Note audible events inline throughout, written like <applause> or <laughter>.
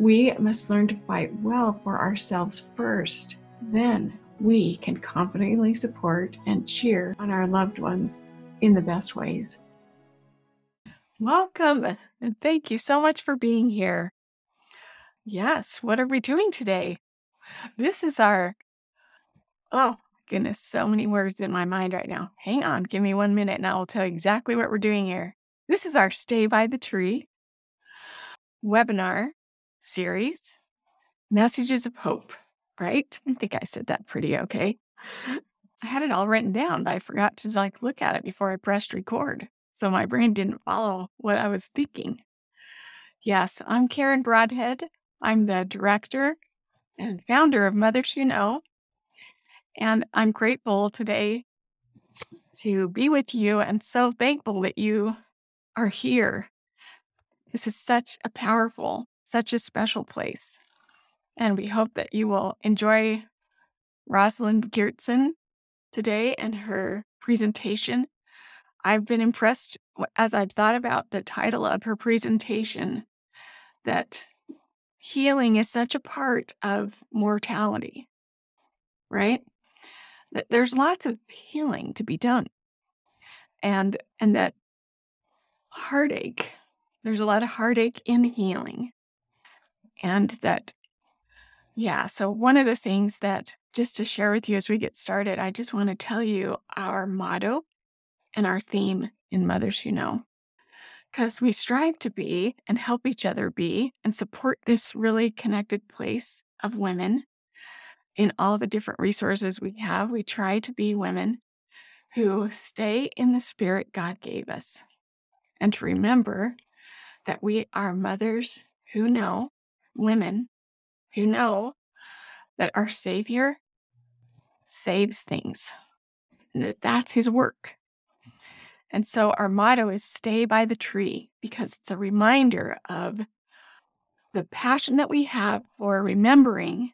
we must learn to fight well for ourselves first. Then we can confidently support and cheer on our loved ones in the best ways. Welcome and thank you so much for being here. Yes, what are we doing today? This is our, oh goodness, so many words in my mind right now. Hang on, give me one minute and I will tell you exactly what we're doing here. This is our Stay by the Tree webinar series, Messages of Hope, right? I think I said that pretty okay. I had it all written down, but I forgot to like look at it before I pressed record. So my brain didn't follow what I was thinking. Yes, I'm Karen Broadhead. I'm the director and founder of Mothers Who Know. And I'm grateful today to be with you and so thankful that you are here. This is such a powerful, such a special place. And we hope that you will enjoy Rosalind Geertsen today and her presentation. I've been impressed as I've thought about the title of her presentation that healing is such a part of mortality, right? That there's lots of healing to be done. And and that heartache, there's a lot of heartache in healing. And that yeah, so one of the things that just to share with you as we get started, I just want to tell you our motto and our theme in Mothers Who Know because we strive to be and help each other be and support this really connected place of women in all the different resources we have. We try to be women who stay in the spirit God gave us and to remember that we are mothers who know, women who know that our Savior saves things and that that's his work and so our motto is stay by the tree because it's a reminder of the passion that we have for remembering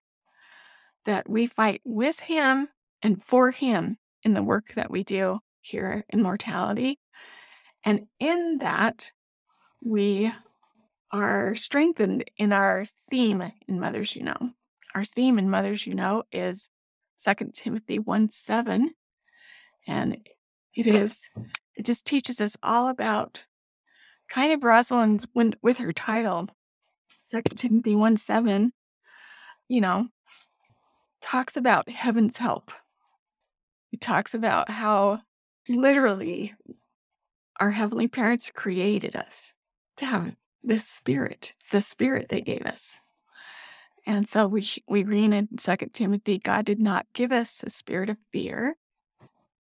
that we fight with Him and for Him in the work that we do here in mortality. And in that, we are strengthened in our theme in Mothers Who Know. Our theme in Mothers Who Know is 2 Timothy 1 7. And it is it just teaches us all about kind of Rosalind when, with her title, Second Timothy 1 7, you know, talks about heaven's help. It talks about how literally our heavenly parents created us to have this spirit, the spirit they gave us. And so we we read in Second Timothy, God did not give us a spirit of fear,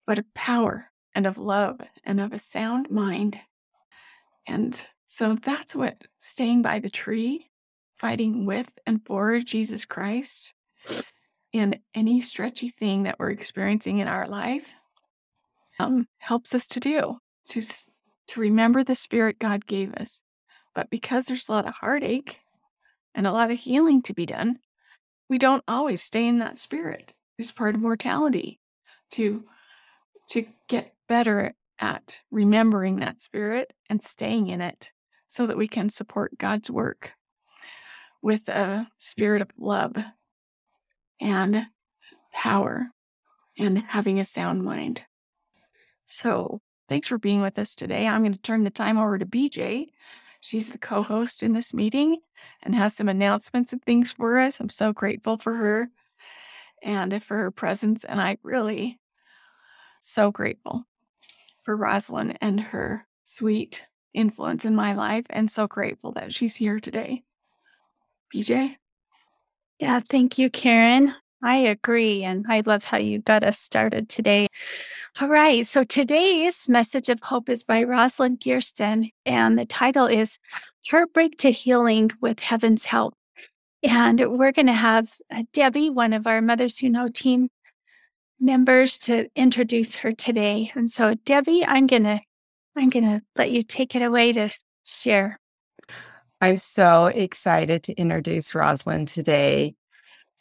but of power and of love and of a sound mind. And so that's what staying by the tree, fighting with and for Jesus Christ in any stretchy thing that we're experiencing in our life um, helps us to do to to remember the spirit God gave us. But because there's a lot of heartache and a lot of healing to be done, we don't always stay in that spirit. It's part of mortality to to get better at remembering that spirit and staying in it so that we can support God's work with a spirit of love and power and having a sound mind. So, thanks for being with us today. I'm going to turn the time over to BJ. She's the co host in this meeting and has some announcements and things for us. I'm so grateful for her and for her presence. And I really so grateful for Rosalind and her sweet influence in my life, and so grateful that she's here today. BJ? Yeah, thank you, Karen. I agree. And I love how you got us started today. All right. So today's message of hope is by Rosalind Gerston, and the title is Heartbreak to Healing with Heaven's Help. And we're going to have uh, Debbie, one of our Mothers Who Know team members, to introduce her today. And so, Debbie, I'm going to I'm going to let you take it away to share. I'm so excited to introduce Rosalind today.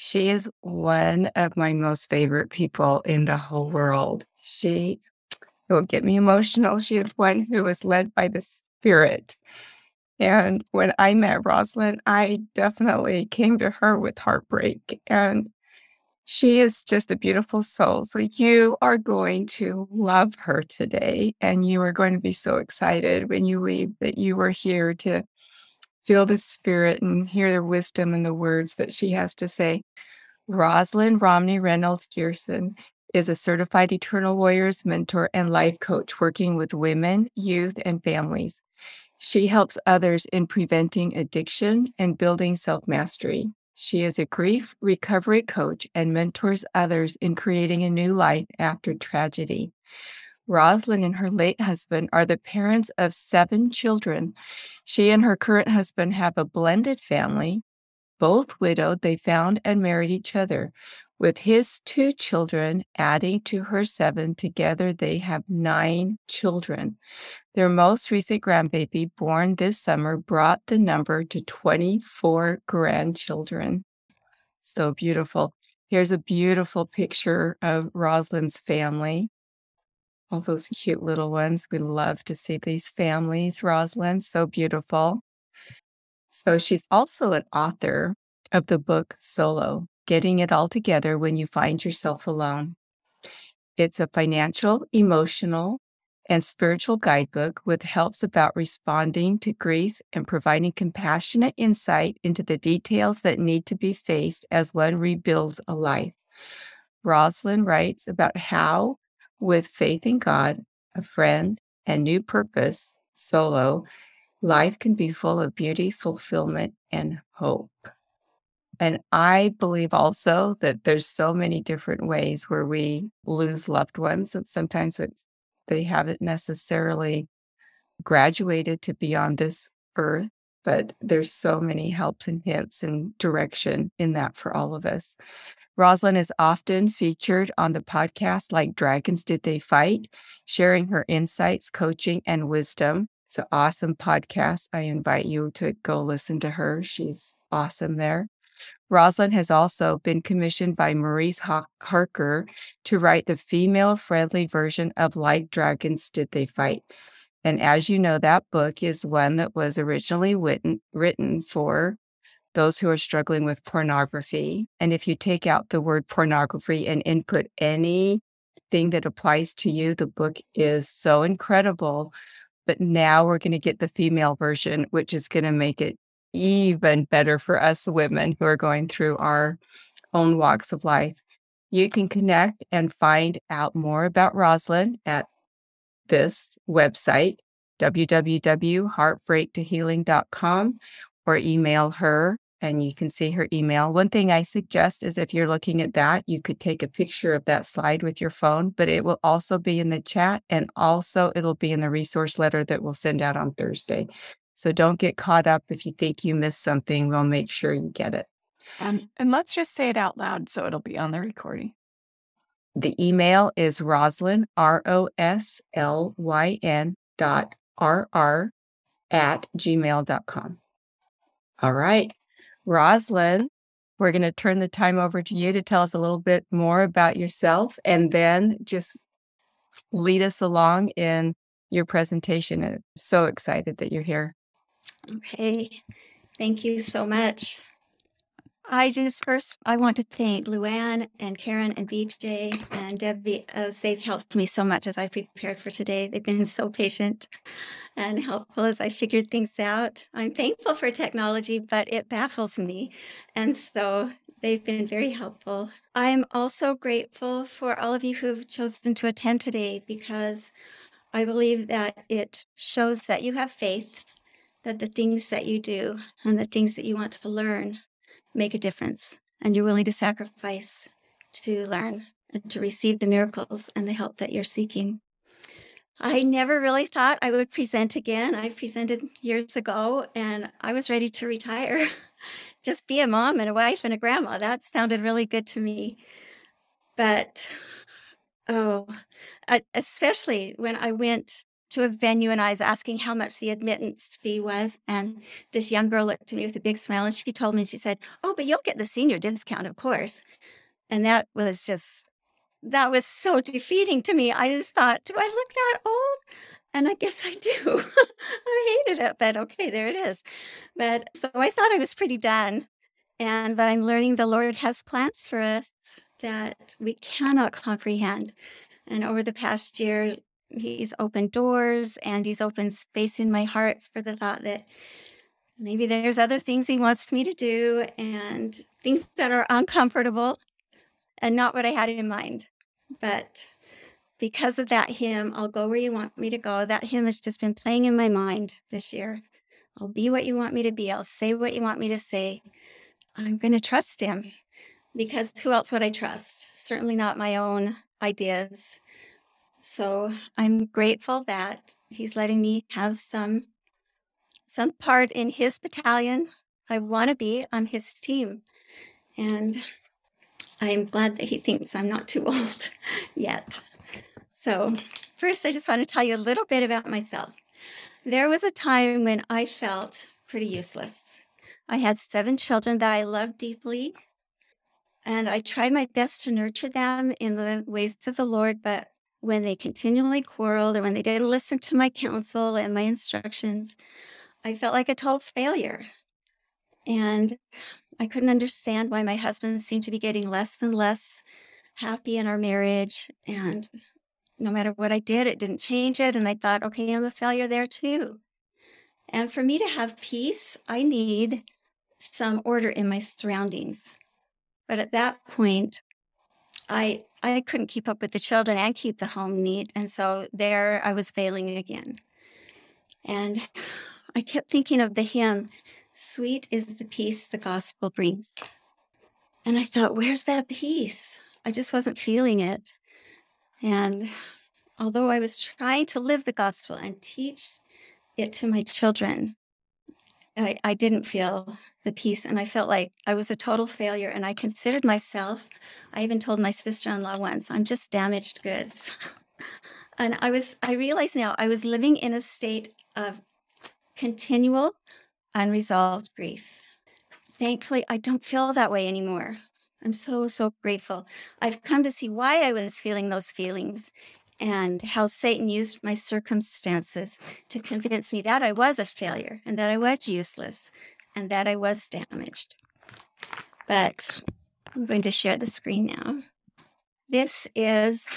She is one of my most favorite people in the whole world. She will get me emotional. She is one who is led by the Spirit. And when I met Rosalind, I definitely came to her with heartbreak. And she is just a beautiful soul. So you are going to love her today. And you are going to be so excited when you leave that you were here to feel the spirit and hear the wisdom and the words that she has to say. Rosalind Romney Reynolds Gerston is a certified Eternal Warriors mentor and life coach working with women, youth, and families. She helps others in preventing addiction and building self mastery. She is a grief recovery coach and mentors others in creating a new life after tragedy. Rosalind and her late husband are the parents of seven children. She and her current husband have a blended family. Both widowed, they found and married each other. With his two children adding to her seven, together they have nine children. Their most recent grandbaby, born this summer, brought the number to 24 grandchildren. So beautiful. Here's a beautiful picture of Rosalind's family all those cute little ones. We love to see these families. Rosalind, so beautiful. So she's also an author of the book Solo Getting It All Together When You Find Yourself Alone. It's a financial, emotional, and spiritual guidebook with helps about responding to grief and providing compassionate insight into the details that need to be faced as one rebuilds a life. Rosalind writes about how with faith in God, a friend, and new purpose, solo, life can be full of beauty, fulfillment, and hope. And I believe also that there's so many different ways where we lose loved ones, and sometimes it's they haven't necessarily graduated to beyond this earth, but there's so many helps and hints and direction in that for all of us. Rosalind is often featured on the podcast like Dragons Did They Fight, sharing her insights, coaching, and wisdom. It's an awesome podcast. I invite you to go listen to her. She's awesome there. Rosalind has also been commissioned by Maurice Harker to write the female friendly version of Like Dragons Did They Fight. And as you know, that book is one that was originally written, written for those who are struggling with pornography. And if you take out the word pornography and input anything that applies to you, the book is so incredible. But now we're going to get the female version, which is going to make it even better for us women who are going through our own walks of life. You can connect and find out more about Rosalind at this website, www.heartbreaktohealing.com, or email her and you can see her email. One thing I suggest is if you're looking at that, you could take a picture of that slide with your phone, but it will also be in the chat and also it'll be in the resource letter that we'll send out on Thursday. So don't get caught up if you think you missed something. We'll make sure you get it. And let's just say it out loud so it'll be on the recording. The email is Roslyn, R O S L Y N dot R R at gmail.com. All right. Roslyn, we're going to turn the time over to you to tell us a little bit more about yourself and then just lead us along in your presentation. I'm so excited that you're here. Okay. Thank you so much. I just first I want to thank Luann and Karen and BJ and Debbie as they've helped me so much as I prepared for today. They've been so patient and helpful as I figured things out. I'm thankful for technology, but it baffles me. And so they've been very helpful. I'm also grateful for all of you who've chosen to attend today because I believe that it shows that you have faith that the things that you do and the things that you want to learn make a difference and you're willing to sacrifice to learn and to receive the miracles and the help that you're seeking. I never really thought I would present again. I presented years ago and I was ready to retire. <laughs> Just be a mom and a wife and a grandma. That sounded really good to me. But oh, especially when I went to a venue and I was asking how much the admittance fee was. And this young girl looked at me with a big smile and she told me, she said, Oh, but you'll get the senior discount, of course. And that was just, that was so defeating to me. I just thought, Do I look that old? And I guess I do. <laughs> I hated it, but okay, there it is. But so I thought I was pretty done. And but I'm learning the Lord has plans for us that we cannot comprehend. And over the past year, he's opened doors and he's opened space in my heart for the thought that maybe there's other things he wants me to do and things that are uncomfortable and not what I had in mind. But because of that hymn, I'll go where you want me to go. That hymn has just been playing in my mind this year. I'll be what you want me to be. I'll say what you want me to say. I'm going to trust him because who else would I trust? Certainly not my own ideas so I'm grateful that he's letting me have some some part in his battalion. I want to be on his team. And I'm glad that he thinks I'm not too <laughs> old yet. So, first, I just want to tell you a little bit about myself. There was a time when I felt pretty useless. I had seven children that I loved deeply, and I tried my best to nurture them in the ways of the Lord, but when they continually quarreled or when they didn't listen to my counsel and my instructions, I felt like a total failure. And I couldn't understand why my husband seemed to be getting less and less happy in our marriage. And no matter what I did, it didn't change it. And I thought, okay, I'm a failure there too. And for me to have peace, I need some order in my surroundings. But at that point, I I couldn't keep up with the children and keep the home neat. And so there I was failing again. And <sighs> I kept thinking of the hymn, Sweet is the peace the gospel brings. And I thought, where's that peace? I just wasn't feeling it. And although I was trying to live the gospel and teach it to my children, I, I didn't feel the peace and I felt like I was a total failure and I considered myself I even told my sister-in-law once I'm just damaged goods. <laughs> and I was I realized now I was living in a state of continual unresolved grief. Thankfully I don't feel that way anymore. I'm so so grateful. I've come to see why I was feeling those feelings and how Satan used my circumstances to convince me that I was a failure and that I was useless and that I was damaged. But I'm going to share the screen now. This is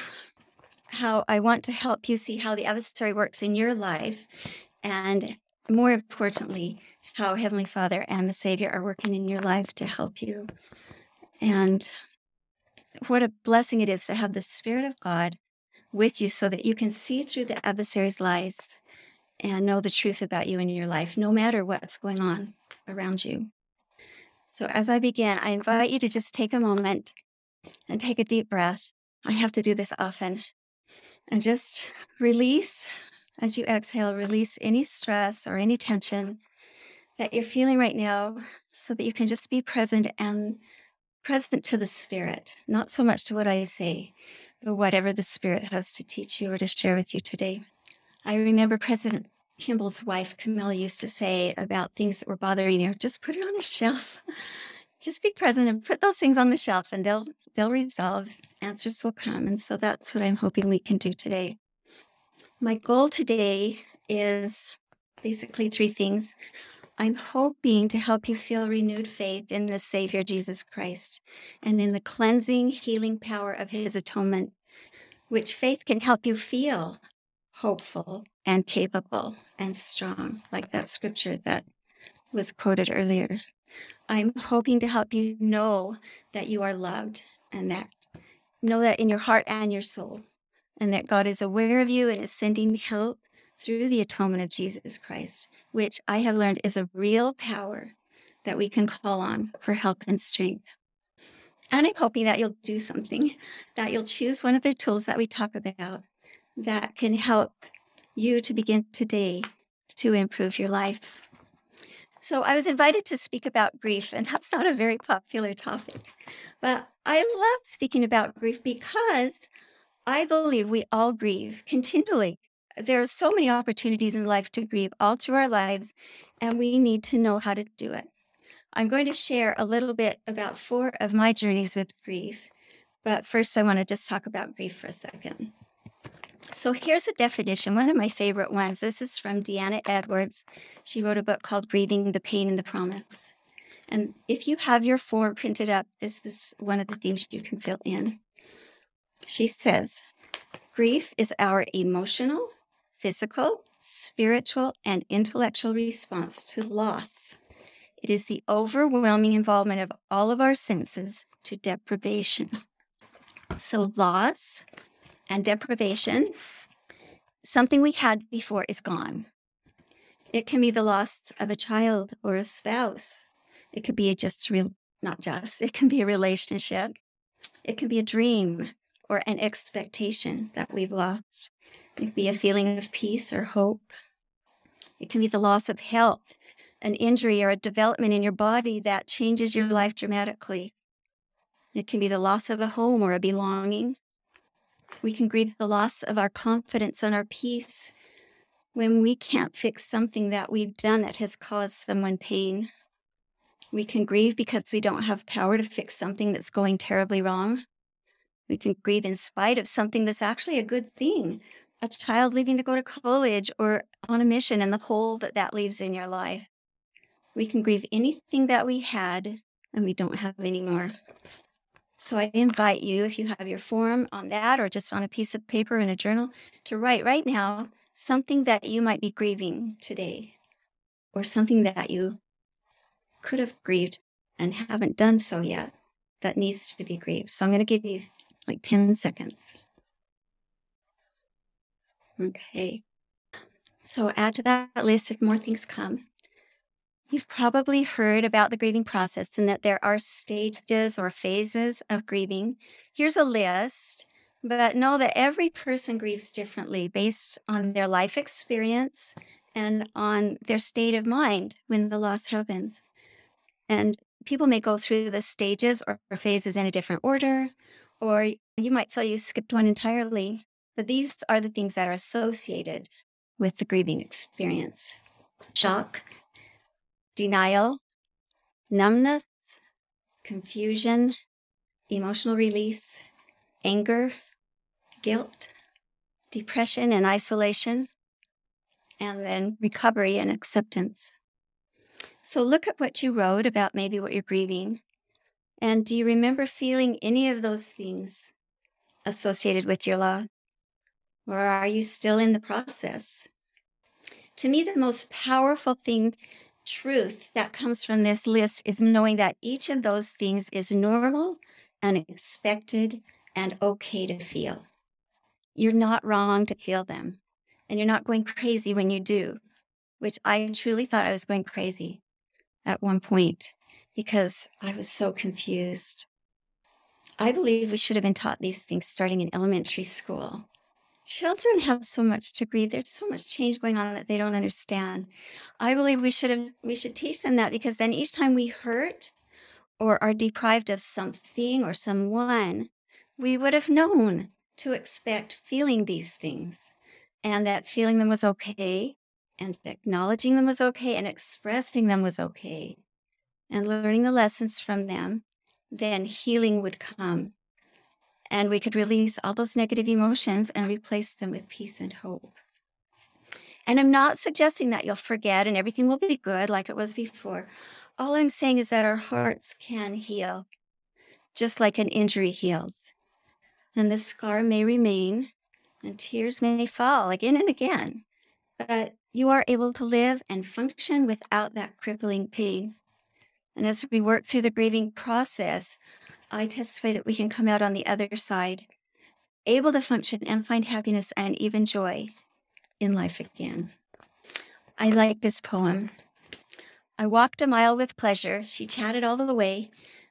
how I want to help you see how the adversary works in your life, and more importantly, how Heavenly Father and the Savior are working in your life to help you. And what a blessing it is to have the Spirit of God with you so that you can see through the adversary's lies and know the truth about you in your life, no matter what's going on around you. So, as I begin, I invite you to just take a moment and take a deep breath. I have to do this often. And just release, as you exhale, release any stress or any tension that you're feeling right now so that you can just be present and present to the Spirit, not so much to what I say, whatever the Spirit has to teach you or to share with you today. I remember President Kimball's wife, Camilla, used to say about things that were bothering you, just put it on a shelf. <laughs> just be present and put those things on the shelf and they'll they'll resolve. Answers will come. And so that's what I'm hoping we can do today. My goal today is basically three things. I'm hoping to help you feel renewed faith in the Savior Jesus Christ and in the cleansing, healing power of his atonement, which faith can help you feel hopeful and capable and strong, like that scripture that was quoted earlier. I'm hoping to help you know that you are loved and that know that in your heart and your soul, and that God is aware of you and is sending help through the atonement of Jesus Christ, which I have learned is a real power that we can call on for help and strength. And I'm hoping that you'll do something, that you'll choose one of the tools that we talk about that can help you to begin today to improve your life. So, I was invited to speak about grief, and that's not a very popular topic. But I love speaking about grief because I believe we all grieve continually. There are so many opportunities in life to grieve all through our lives, and we need to know how to do it. I'm going to share a little bit about four of my journeys with grief. But first, I want to just talk about grief for a second. So here's a definition, one of my favorite ones. This is from Deanna Edwards. She wrote a book called Grieving the Pain and the Promise. And if you have your form printed up, this is one of the things you can fill in. She says, Grief is our emotional, physical, spiritual, and intellectual response to loss. It is the overwhelming involvement of all of our senses to deprivation. So, loss, and deprivation, something we had before is gone. It can be the loss of a child or a spouse. It could be a just real, not just, it can be a relationship. It can be a dream or an expectation that we've lost. It can be a feeling of peace or hope. It can be the loss of health, an injury, or a development in your body that changes your life dramatically. It can be the loss of a home or a belonging. We can grieve the loss of our confidence and our peace when we can't fix something that we've done that has caused someone pain. We can grieve because we don't have power to fix something that's going terribly wrong. We can grieve in spite of something that's actually a good thing a child leaving to go to college or on a mission and the hole that that leaves in your life. We can grieve anything that we had and we don't have anymore. So I invite you, if you have your form on that or just on a piece of paper in a journal, to write right now something that you might be grieving today or something that you could have grieved and haven't done so yet that needs to be grieved. So I'm going to give you like 10 seconds. Okay. So add to that list if more things come. You've probably heard about the grieving process and that there are stages or phases of grieving. Here's a list, but know that every person grieves differently based on their life experience and on their state of mind when the loss happens. And people may go through the stages or phases in a different order, or you might feel you skipped one entirely. But these are the things that are associated with the grieving experience shock, denial, numbness, confusion, emotional release, anger, guilt, depression and isolation, and then recovery and acceptance. So look at what you wrote about maybe what you're grieving. And do you remember feeling any of those things associated with your law? Or are you still in the process? To me, the most powerful thing truth that comes from this list is knowing that each of those things is normal and expected and okay to feel. You're not wrong to feel them, and you're not going crazy when you do, which I truly thought I was going crazy at one point. because I was so confused. I believe we should have been taught these things starting in elementary school. Children have so much to grieve. There's so much change going on that they don't understand. I believe we should have we should teach them that because then each time we hurt or are deprived of something or someone, we would have known to expect feeling these things and that feeling them was okay and acknowledging them was okay and expressing them was okay and learning the lessons from them, then healing would come and we could release all those negative emotions and replace them with peace and hope. And I'm not suggesting that you'll forget and everything will be good like it was before. All I'm saying is that our hearts can heal, just like an injury heals. And the scar may remain and tears may fall again and again, but you are able to live and function without that crippling pain. And as we work through the grieving process, I testify that we can come out on the other side, able to function and find happiness and even joy in life again. I like this poem. I walked a mile with pleasure. She chatted all the way,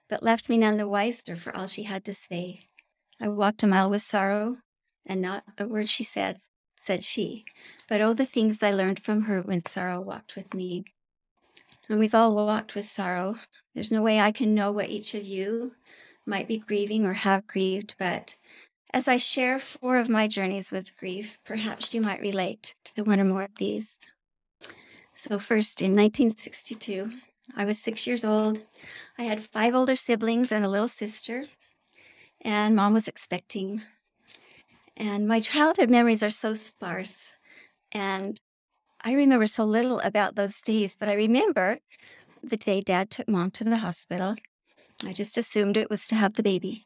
but left me none the wiser for all she had to say. I walked a mile with sorrow, and not a word she said, said she. But oh, the things I learned from her when sorrow walked with me. And we've all walked with sorrow. There's no way I can know what each of you might be grieving or have grieved, but as I share four of my journeys with grief, perhaps you might relate to the one or more of these. So, first, in 1962, I was six years old. I had five older siblings and a little sister, and mom was expecting. And my childhood memories are so sparse, and I remember so little about those days, but I remember the day dad took mom to the hospital I just assumed it was to have the baby.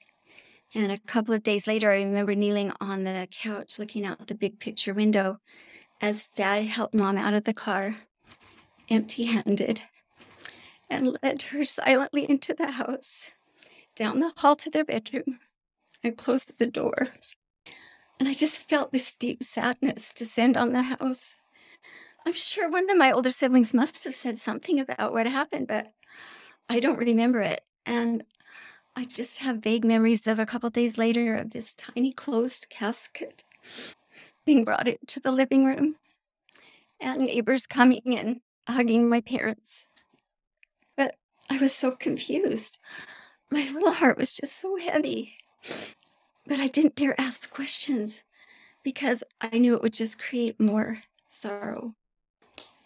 And a couple of days later, I remember kneeling on the couch looking out the big picture window as dad helped mom out of the car, empty handed, and led her silently into the house, down the hall to their bedroom, and closed the door. And I just felt this deep sadness descend on the house. I'm sure one of my older siblings must have said something about what happened, but I don't remember it. And I just have vague memories of a couple days later of this tiny closed casket being brought into the living room and neighbors coming and hugging my parents. But I was so confused. My little heart was just so heavy. But I didn't dare ask questions because I knew it would just create more sorrow.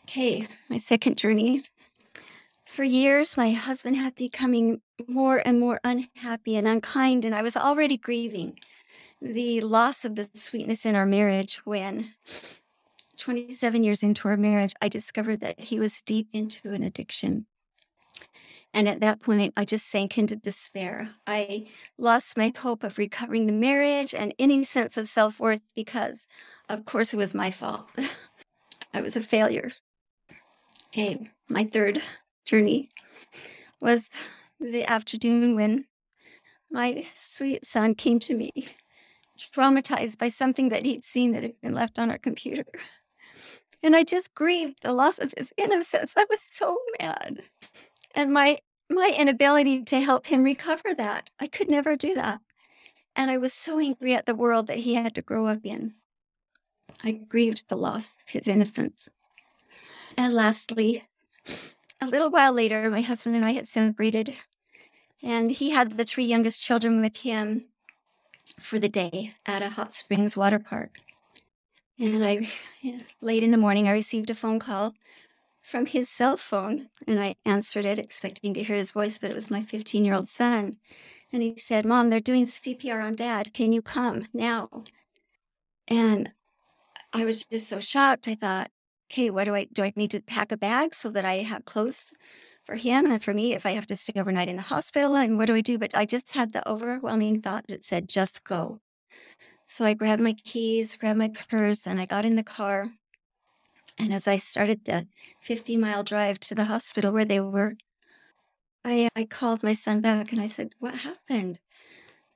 Okay, my second journey for years, my husband had becoming more and more unhappy and unkind, and I was already grieving the loss of the sweetness in our marriage when 27 years into our marriage, I discovered that he was deep into an addiction. And at that point, I just sank into despair. I lost my hope of recovering the marriage and any sense of self worth because, of course, it was my fault. <laughs> I was a failure. Okay, my third journey was the afternoon when my sweet son came to me, traumatized by something that he'd seen that had been left on our computer. And I just grieved the loss of his innocence. I was so mad. And my my inability to help him recover that. I could never do that. And I was so angry at the world that he had to grow up in. I grieved the loss of his innocence. And lastly, a little while later, my husband and I had separated, and he had the three youngest children with him for the day at a hot springs water park. And I, late in the morning, I received a phone call from his cell phone, and I answered it, expecting to hear his voice, but it was my 15 year old son. And he said, Mom, they're doing CPR on dad. Can you come now? And I was just so shocked. I thought, okay, what do I do? I need to pack a bag so that I have clothes for him and for me if I have to stay overnight in the hospital. And what do I do? But I just had the overwhelming thought that said, just go. So I grabbed my keys, grabbed my purse, and I got in the car. And as I started the 50 mile drive to the hospital where they were, I, I called my son back and I said, What happened?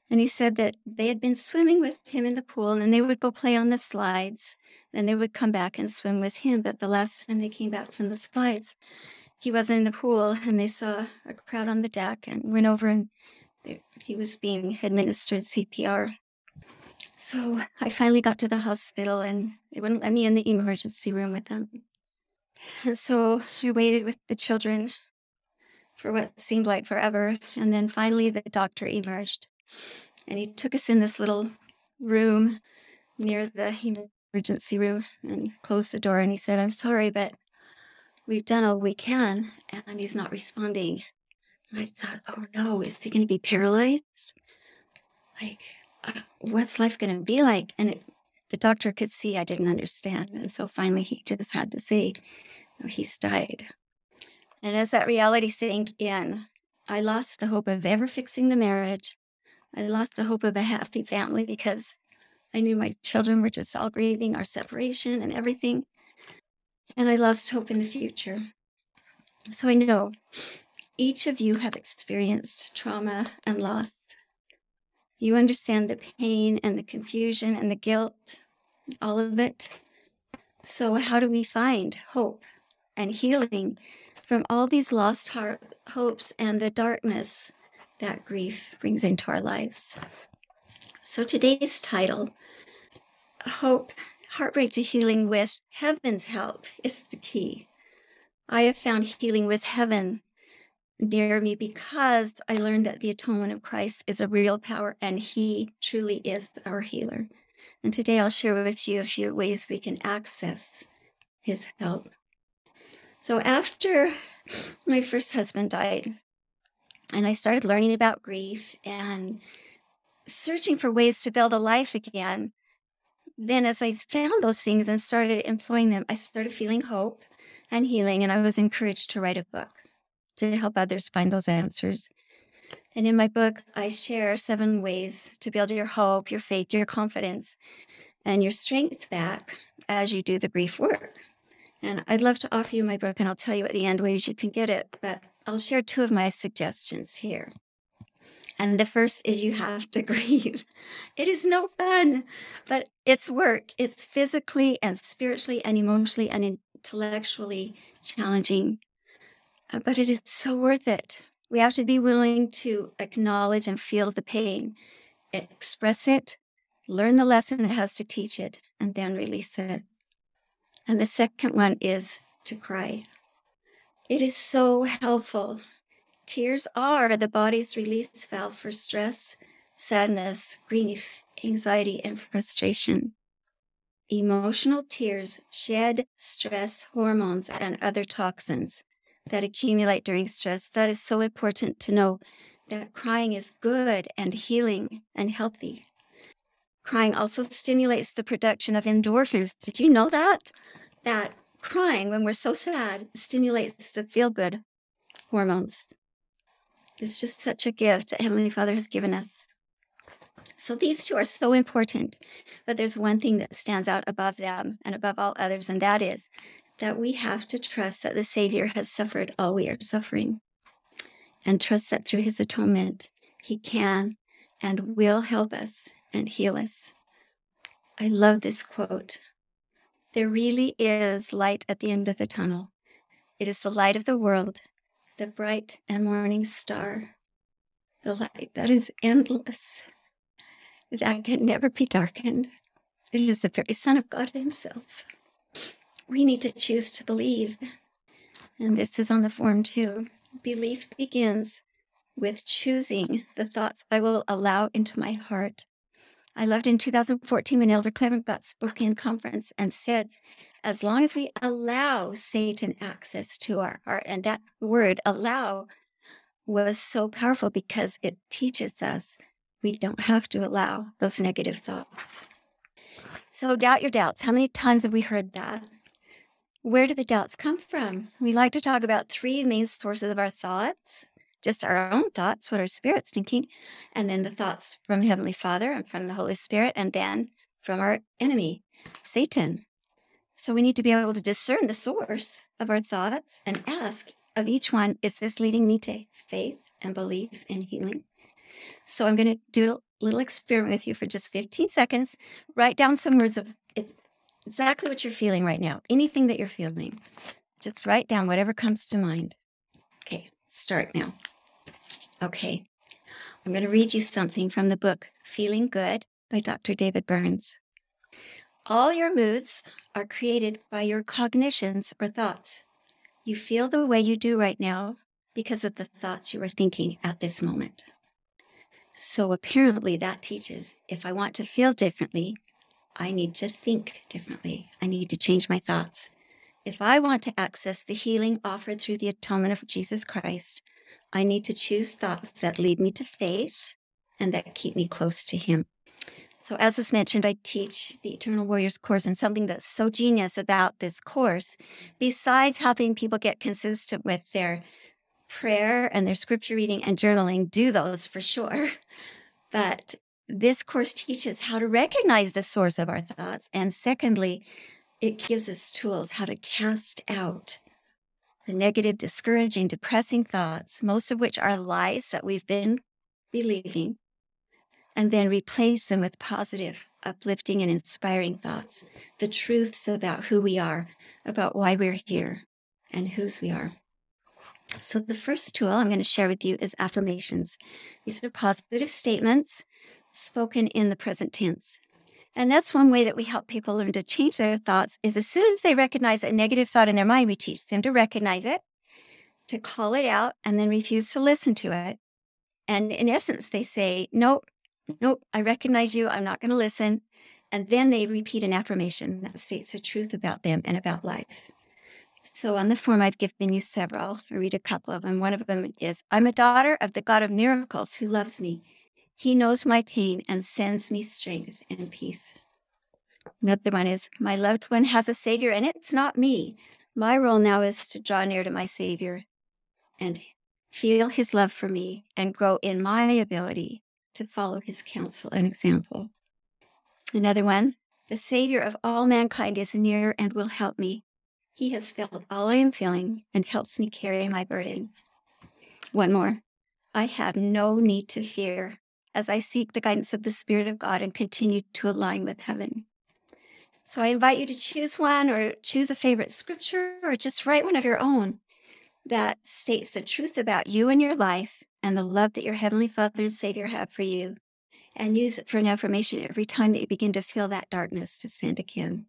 And he said that they had been swimming with him in the pool and they would go play on the slides. Then they would come back and swim with him. But the last time they came back from the slides, he wasn't in the pool and they saw a crowd on the deck and went over and they, he was being administered CPR. So I finally got to the hospital and they wouldn't let me in the emergency room with them. And so I waited with the children for what seemed like forever. And then finally the doctor emerged and he took us in this little room near the emergency room and closed the door and he said, I'm sorry, but we've done all we can and he's not responding. And I thought, oh no, is he going to be paralyzed? Like, uh, what's life going to be like? And it, the doctor could see I didn't understand. And so finally he just had to say, oh, he's died. And as that reality sank in, I lost the hope of ever fixing the marriage. I lost the hope of a happy family because I knew my children were just all grieving our separation and everything. And I lost hope in the future. So I know each of you have experienced trauma and loss. You understand the pain and the confusion and the guilt, all of it. So, how do we find hope and healing from all these lost heart, hopes and the darkness that grief brings into our lives? So, today's title, Hope, Heartbreak to Healing with Heaven's Help, is the key. I have found healing with heaven near me because I learned that the atonement of Christ is a real power and He truly is our healer. And today I'll share with you a few ways we can access His help. So, after my first husband died, and I started learning about grief and searching for ways to build a life again, then as I found those things and started employing them, I started feeling hope and healing, and I was encouraged to write a book to help others find those answers. And in my book, I share seven ways to build your hope, your faith, your confidence, and your strength back as you do the grief work. And I'd love to offer you my book, and I'll tell you at the end ways you can get it, but I'll share two of my suggestions here. And the first is you have to <laughs> grieve. It is no fun, but it's work. It's physically and spiritually and emotionally and intellectually challenging uh, but it is so worth it. We have to be willing to acknowledge and feel the pain, express it, learn the lesson it has to teach it, and then release it. And the second one is to cry. It is so helpful. Tears are the body's release valve for stress, sadness, grief, anxiety, and frustration. Emotional tears shed stress hormones and other toxins that accumulate during stress. That is so important to know that crying is good and healing and healthy. Crying also stimulates the production of endorphins. Did you know that? That crying, when we're so sad, stimulates the feel good hormones. It's just such a gift that Heavenly Father has given us. So these two are so important, but there's one thing that stands out above them and above all others, and that is that we have to trust that the Savior has suffered all we are suffering and trust that through his atonement, he can and will help us and heal us. I love this quote. There really is light at the end of the tunnel. It is the light of the world, the bright and morning star, the light that is endless, that can never be darkened. It is the very Son of God Himself we need to choose to believe. And this is on the form too. Belief begins with choosing the thoughts I will allow into my heart. I loved in 2014 when Elder Clement got spoken in conference and said, as long as we allow Satan access to our heart, and that word allow was so powerful because it teaches us we don't have to allow those negative thoughts. So doubt your doubts. How many times have we heard that? Where do the doubts come from? We like to talk about three main sources of our thoughts just our own thoughts, what our spirit's thinking, and then the thoughts from Heavenly Father and from the Holy Spirit, and then from our enemy, Satan. So we need to be able to discern the source of our thoughts and ask of each one, is this leading me to faith and belief and healing? So I'm going to do a little experiment with you for just 15 seconds. Write down some words of it's exactly what you're feeling right now, anything that you're feeling. Just write down whatever comes to mind. Okay, start now. Okay, I'm going to read you something from the book Feeling Good by Dr. David Burns. All your moods are created by your cognitions or thoughts. You feel the way you do right now because of the thoughts you are thinking at this moment. So apparently, that teaches if I want to feel differently, I need to think differently. I need to change my thoughts. If I want to access the healing offered through the atonement of Jesus Christ, I need to choose thoughts that lead me to faith and that keep me close to Him. So, as was mentioned, I teach the Eternal Warriors course, and something that's so genius about this course, besides helping people get consistent with their prayer and their scripture reading and journaling, do those for sure. <laughs> But this course teaches how to recognize the source of our thoughts. And secondly, it gives us tools how to cast out the negative, discouraging, depressing thoughts, most of which are lies that we've been believing, and then replace them with positive, uplifting, and inspiring thoughts, the truths about who we are, about why we're here, and whose we are. So, the first tool I'm going to share with you is affirmations. These are positive statements spoken in the present tense. And that's one way that we help people learn to change their thoughts is as soon as they recognize a negative thought in their mind, we teach them to recognize it, to call it out, and then refuse to listen to it. And in essence, they say, Nope, nope, I recognize you. I'm not going to listen. And then they repeat an affirmation that states the truth about them and about life. So on the form, I've given you several. I read a couple of them. One of them is I'm a daughter of the God of miracles who loves me. He knows my pain and sends me strength and peace. Another one is My loved one has a Savior, and it's not me. My role now is to draw near to my Savior and feel His love for me and grow in my ability to follow His counsel and example. Another one The Savior of all mankind is near and will help me he has felt all I am feeling and helps me carry my burden. One more. I have no need to fear as I seek the guidance of the Spirit of God and continue to align with heaven. So I invite you to choose one or choose a favorite scripture or just write one of your own that states the truth about you and your life and the love that your Heavenly Father and Savior have for you. And use it for an affirmation every time that you begin to feel that darkness descend again.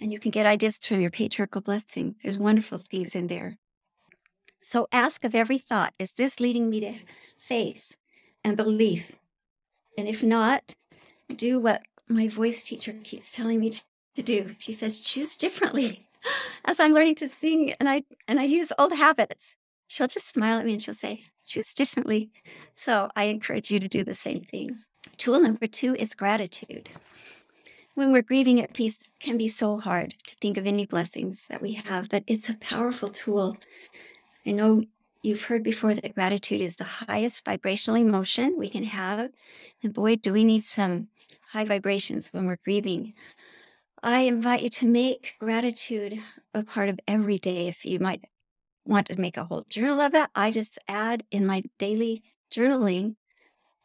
And you can get ideas from your patriarchal blessing. There's wonderful things in there. So ask of every thought, is this leading me to faith and belief? And if not, do what my voice teacher keeps telling me to do. She says, choose differently. <laughs> As I'm learning to sing and I and I use old habits, she'll just smile at me and she'll say, choose differently. So I encourage you to do the same thing. Tool number two is gratitude when we're grieving at peace can be so hard to think of any blessings that we have, but it's a powerful tool. I know you've heard before that gratitude is the highest vibrational emotion we can have. And boy, do we need some high vibrations when we're grieving. I invite you to make gratitude a part of every day. If you might want to make a whole journal of it, I just add in my daily journaling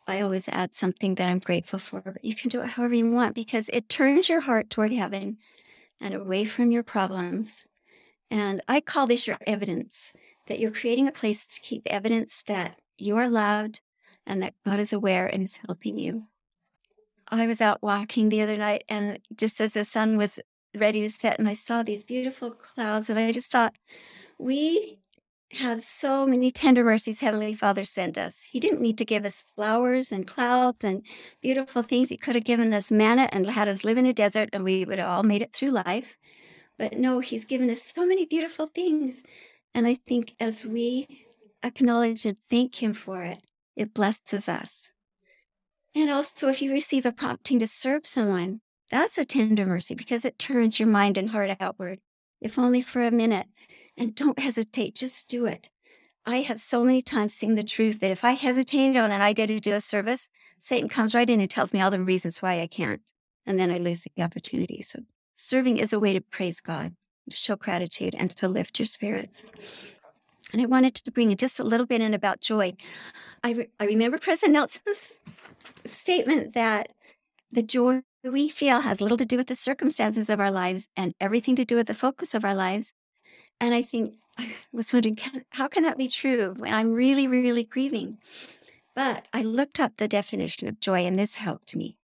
I always add something that I'm grateful for, you can do it however you want because it turns your heart toward heaven and away from your problems. And I call this your evidence that you're creating a place to keep evidence that you are loved and that God is aware and is helping you. I was out walking the other night, and just as the sun was ready to set, and I saw these beautiful clouds, and I just thought, we have so many tender mercies Heavenly Father sent us. He didn't need to give us flowers and clouds and beautiful things. He could have given us manna and had us live in a desert and we would have all made it through life. But no, He's given us so many beautiful things. And I think as we acknowledge and thank Him for it, it blesses us. And also, if you receive a prompting to serve someone, that's a tender mercy because it turns your mind and heart outward, if only for a minute. And don't hesitate, just do it. I have so many times seen the truth that if I hesitated on an idea to do a service, Satan comes right in and tells me all the reasons why I can't. And then I lose the opportunity. So serving is a way to praise God, to show gratitude, and to lift your spirits. And I wanted to bring just a little bit in about joy. I, re- I remember President Nelson's statement that the joy we feel has little to do with the circumstances of our lives and everything to do with the focus of our lives. And I think, <laughs> I was wondering, how can that be true when I'm really, really grieving? But I looked up the definition of joy, and this helped me.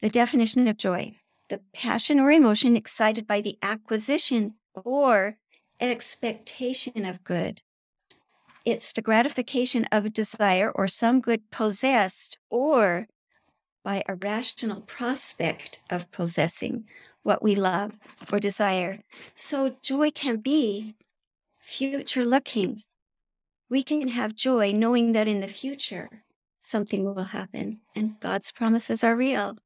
The definition of joy the passion or emotion excited by the acquisition or expectation of good. It's the gratification of a desire or some good possessed or by a rational prospect of possessing what we love or desire. So joy can be future looking. We can have joy knowing that in the future something will happen and God's promises are real.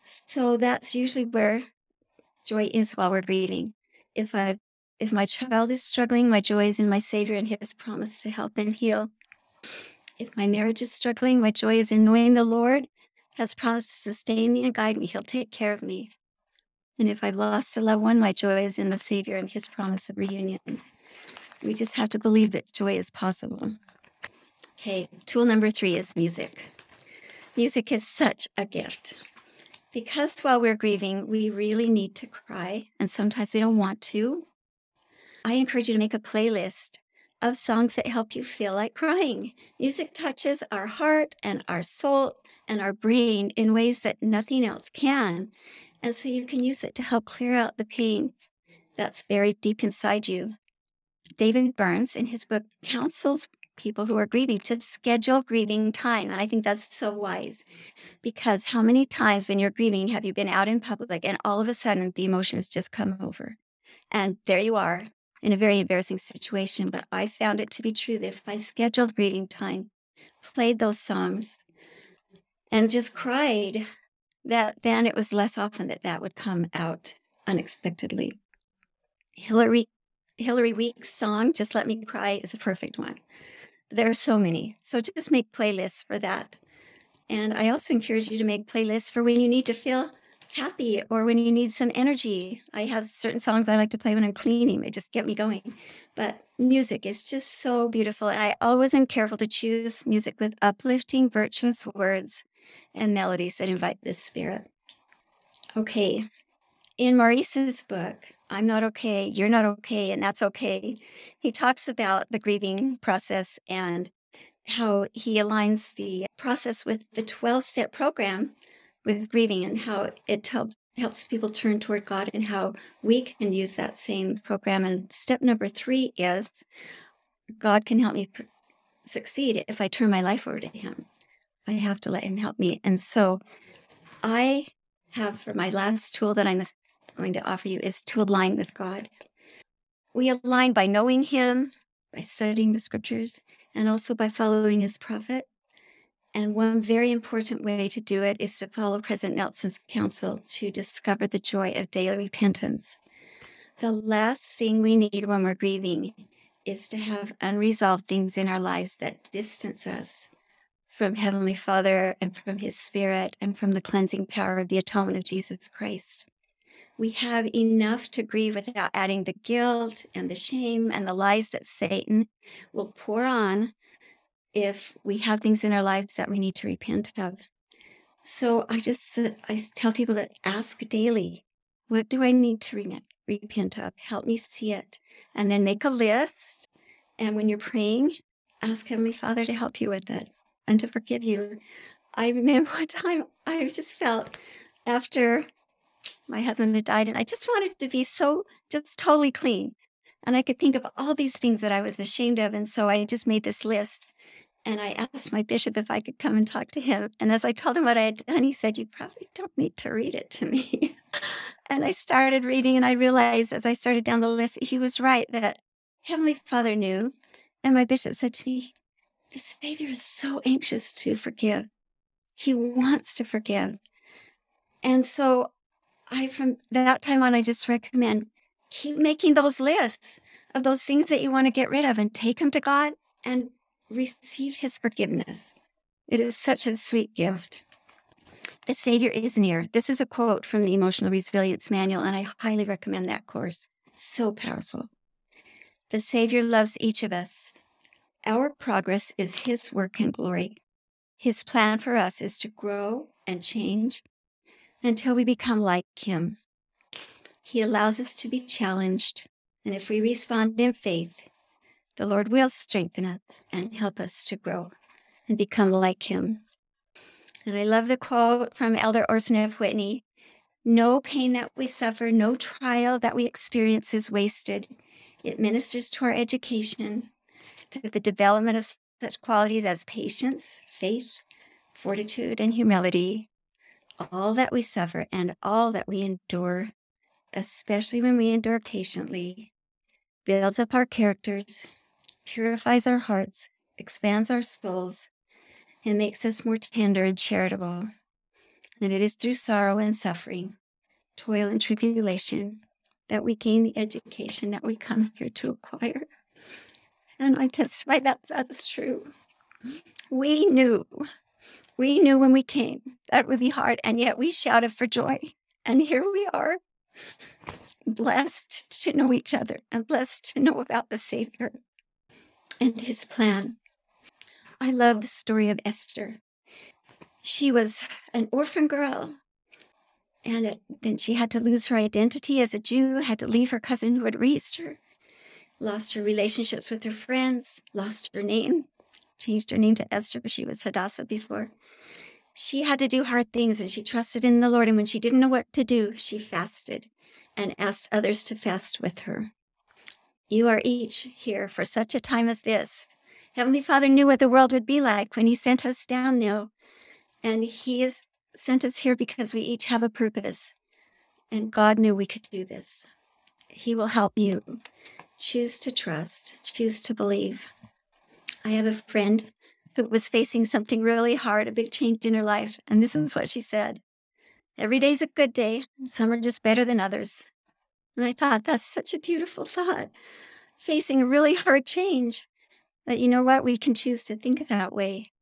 So that's usually where joy is while we're grieving. If I if my child is struggling, my joy is in my Savior and his promise to help and heal. If my marriage is struggling, my joy is in knowing the Lord has promised to sustain me and guide me. He'll take care of me. And if I've lost a loved one, my joy is in the Savior and his promise of reunion. We just have to believe that joy is possible. Okay, tool number three is music. Music is such a gift. Because while we're grieving, we really need to cry, and sometimes we don't want to. I encourage you to make a playlist of songs that help you feel like crying. Music touches our heart and our soul and our brain in ways that nothing else can. And so you can use it to help clear out the pain that's buried deep inside you. David Burns, in his book, counsels people who are grieving to schedule grieving time. And I think that's so wise because how many times when you're grieving have you been out in public and all of a sudden the emotions just come over? And there you are in a very embarrassing situation. But I found it to be true that if I scheduled grieving time, played those songs, and just cried, that then it was less often that that would come out unexpectedly. Hilary Hilary Weeks' song, Just Let Me Cry, is a perfect one. There are so many. So just make playlists for that. And I also encourage you to make playlists for when you need to feel happy or when you need some energy. I have certain songs I like to play when I'm cleaning, they just get me going. But music is just so beautiful. And I always am careful to choose music with uplifting, virtuous words and melodies that invite the spirit. Okay. In Maurice's book, I'm not okay, you're not okay, and that's okay, he talks about the grieving process and how he aligns the process with the 12 step program with grieving and how it help, helps people turn toward God and how we can use that same program. And step number three is God can help me pr- succeed if I turn my life over to Him. I have to let him help me. And so I have for my last tool that I'm going to offer you is to align with God. We align by knowing him, by studying the scriptures, and also by following his prophet. And one very important way to do it is to follow President Nelson's counsel to discover the joy of daily repentance. The last thing we need when we're grieving is to have unresolved things in our lives that distance us from Heavenly Father and from His Spirit and from the cleansing power of the atonement of Jesus Christ. We have enough to grieve without adding the guilt and the shame and the lies that Satan will pour on if we have things in our lives that we need to repent of. So I just uh, I tell people to ask daily, what do I need to repent of? Help me see it. And then make a list. And when you're praying, ask Heavenly Father to help you with it and to forgive you. I remember <laughs> one time I just felt after my husband had died, and I just wanted to be so just totally clean. And I could think of all these things that I was ashamed of. And so I just made this list. And I asked my bishop if I could come and talk to him. And as I told him what I had done, he said, You probably don't need to read it to me. <laughs> and I started reading, and I realized as I started down the list, he was right that Heavenly Father knew. And my bishop said to me, the Savior is so anxious to forgive. He wants to forgive. And so I, from that time on, I just recommend keep making those lists of those things that you want to get rid of and take them to God and receive his forgiveness. It is such a sweet gift. The Savior is near. This is a quote from the Emotional Resilience Manual, and I highly recommend that course. So powerful. The Savior loves each of us our progress is His work and glory. His plan for us is to grow and change until we become like Him. He allows us to be challenged And if we respond in faith, the Lord will strengthen us and help us to grow and become like Him. And I love the quote from Elder Orson F. Whitney No pain that we suffer, no trial that we experience is wasted. It ministers to our education, to the development of such qualities as patience, faith, fortitude, and humility. All that we suffer and all that we endure, especially when we endure patiently, builds up our characters, purifies our hearts, expands our souls, and makes us more tender and charitable. And it is through sorrow and suffering, toil and tribulation, that we gain the education that we come here to acquire. And I testify that that's true. We knew, we knew when we came that would be hard, and yet we shouted for joy. And here we are, blessed to know each other and blessed to know about the Savior and his plan. I love the story of Esther. She was an orphan girl, and it, then she had to lose her identity as a Jew, had to leave her cousin who had raised her, lost her relationships with her friends, lost her name, changed her name to Esther, but she was Hadassah before. She had to do hard things and she trusted in the Lord. And when she didn't know what to do, she fasted and asked others to fast with her. You are each here for such a time as this. Heavenly Father knew what the world would be like when He sent us down now. And He has sent us here because we each have a purpose. And God knew we could do this. He will help you. Choose to trust, choose to believe. I have a friend who was facing something really hard, a big change in her life. And this is what she said Every day's a good day. Some are just better than others. And I thought, that's such a beautiful thought. Facing a really hard change. But you know what? We can choose to think that way.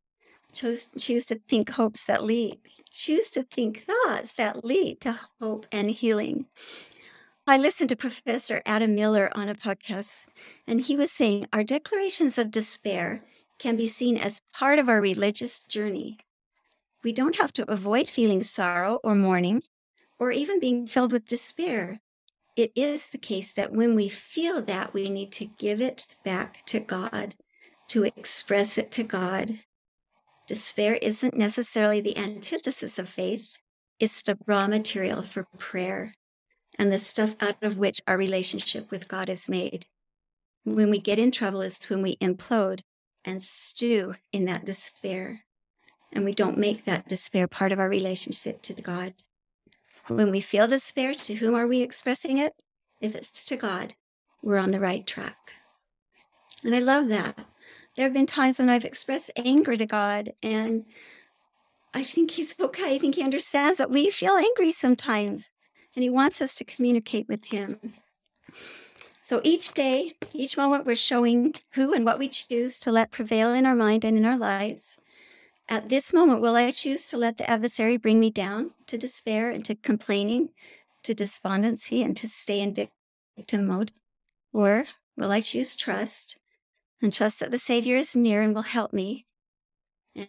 Choose, choose to think hopes that lead. Choose to think thoughts that lead to hope and healing. I listened to Professor Adam Miller on a podcast, and he was saying our declarations of despair can be seen as part of our religious journey. We don't have to avoid feeling sorrow or mourning or even being filled with despair. It is the case that when we feel that, we need to give it back to God, to express it to God. Despair isn't necessarily the antithesis of faith, it's the raw material for prayer and the stuff out of which our relationship with God is made. When we get in trouble is when we implode and stew in that despair. And we don't make that despair part of our relationship to God. When we feel despair, to whom are we expressing it? If it's to God, we're on the right track. And I love that. There have been times when I've expressed anger to God, and I think He's okay. I think He understands that we feel angry sometimes, and He wants us to communicate with Him. So each day, each moment, we're showing who and what we choose to let prevail in our mind and in our lives. At this moment, will I choose to let the adversary bring me down to despair and to complaining, to despondency, and to stay in victim mode? Or will I choose trust and trust that the Savior is near and will help me?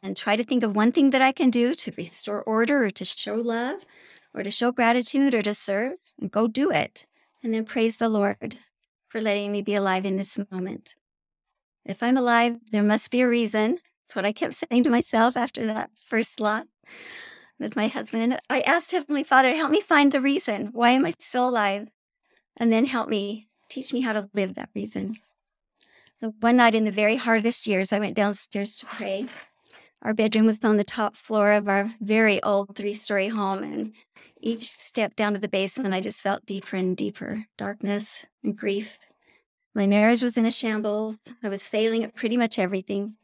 And try to think of one thing that I can do to restore order or to show love or to show gratitude or to serve and go do it. And then praise the Lord for letting me be alive in this moment. If I'm alive, there must be a reason. That's what I kept <laughs> saying to myself after that first lot with my husband. I asked Heavenly Father, help me find the reason. Why am I still alive? And then help me, teach me how to live that reason. The one night in the very hardest years, I went downstairs to pray. Our bedroom was on the top floor of our very old three story home, and each step down to the basement, I just felt deeper and deeper darkness and grief. My marriage was in a shambles. I was failing at pretty much everything,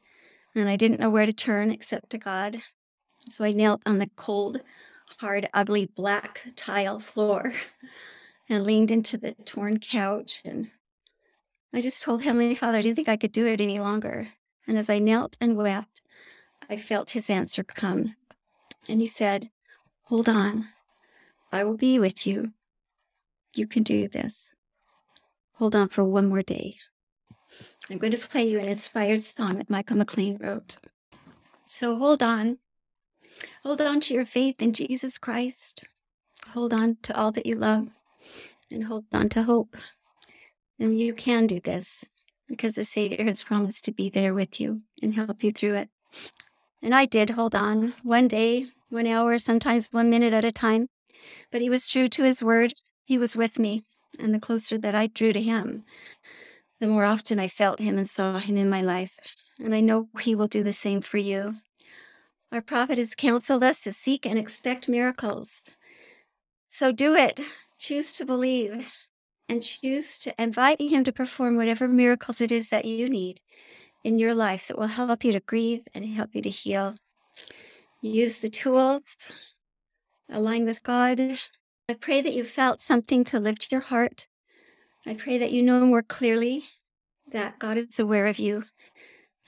and I didn't know where to turn except to God. So I knelt on the cold, hard, ugly black tile floor <laughs> and leaned into the torn couch. And I just told Heavenly Father I didn't think I could do it any longer. And as I knelt and wept, I felt his answer come. And he said, Hold on. I will be with you. You can do this. Hold on for one more day. I'm going to play you an inspired song that Michael McLean wrote. So hold on. Hold on to your faith in Jesus Christ. Hold on to all that you love and hold on to hope. And you can do this because the Savior has promised to be there with you and help you through it. And I did hold on one day, one hour, sometimes one minute at a time. But he was true to his word. He was with me. And the closer that I drew to him, the more often I felt him and saw him in my life. And I know he will do the same for you. Our prophet has counseled us to seek and expect miracles. So do it. Choose to believe and choose to invite him to perform whatever miracles it is that you need in your life that will help you to grieve and help you to heal. Use the tools, align with God. I pray that you felt something to lift your heart. I pray that you know more clearly that God is aware of you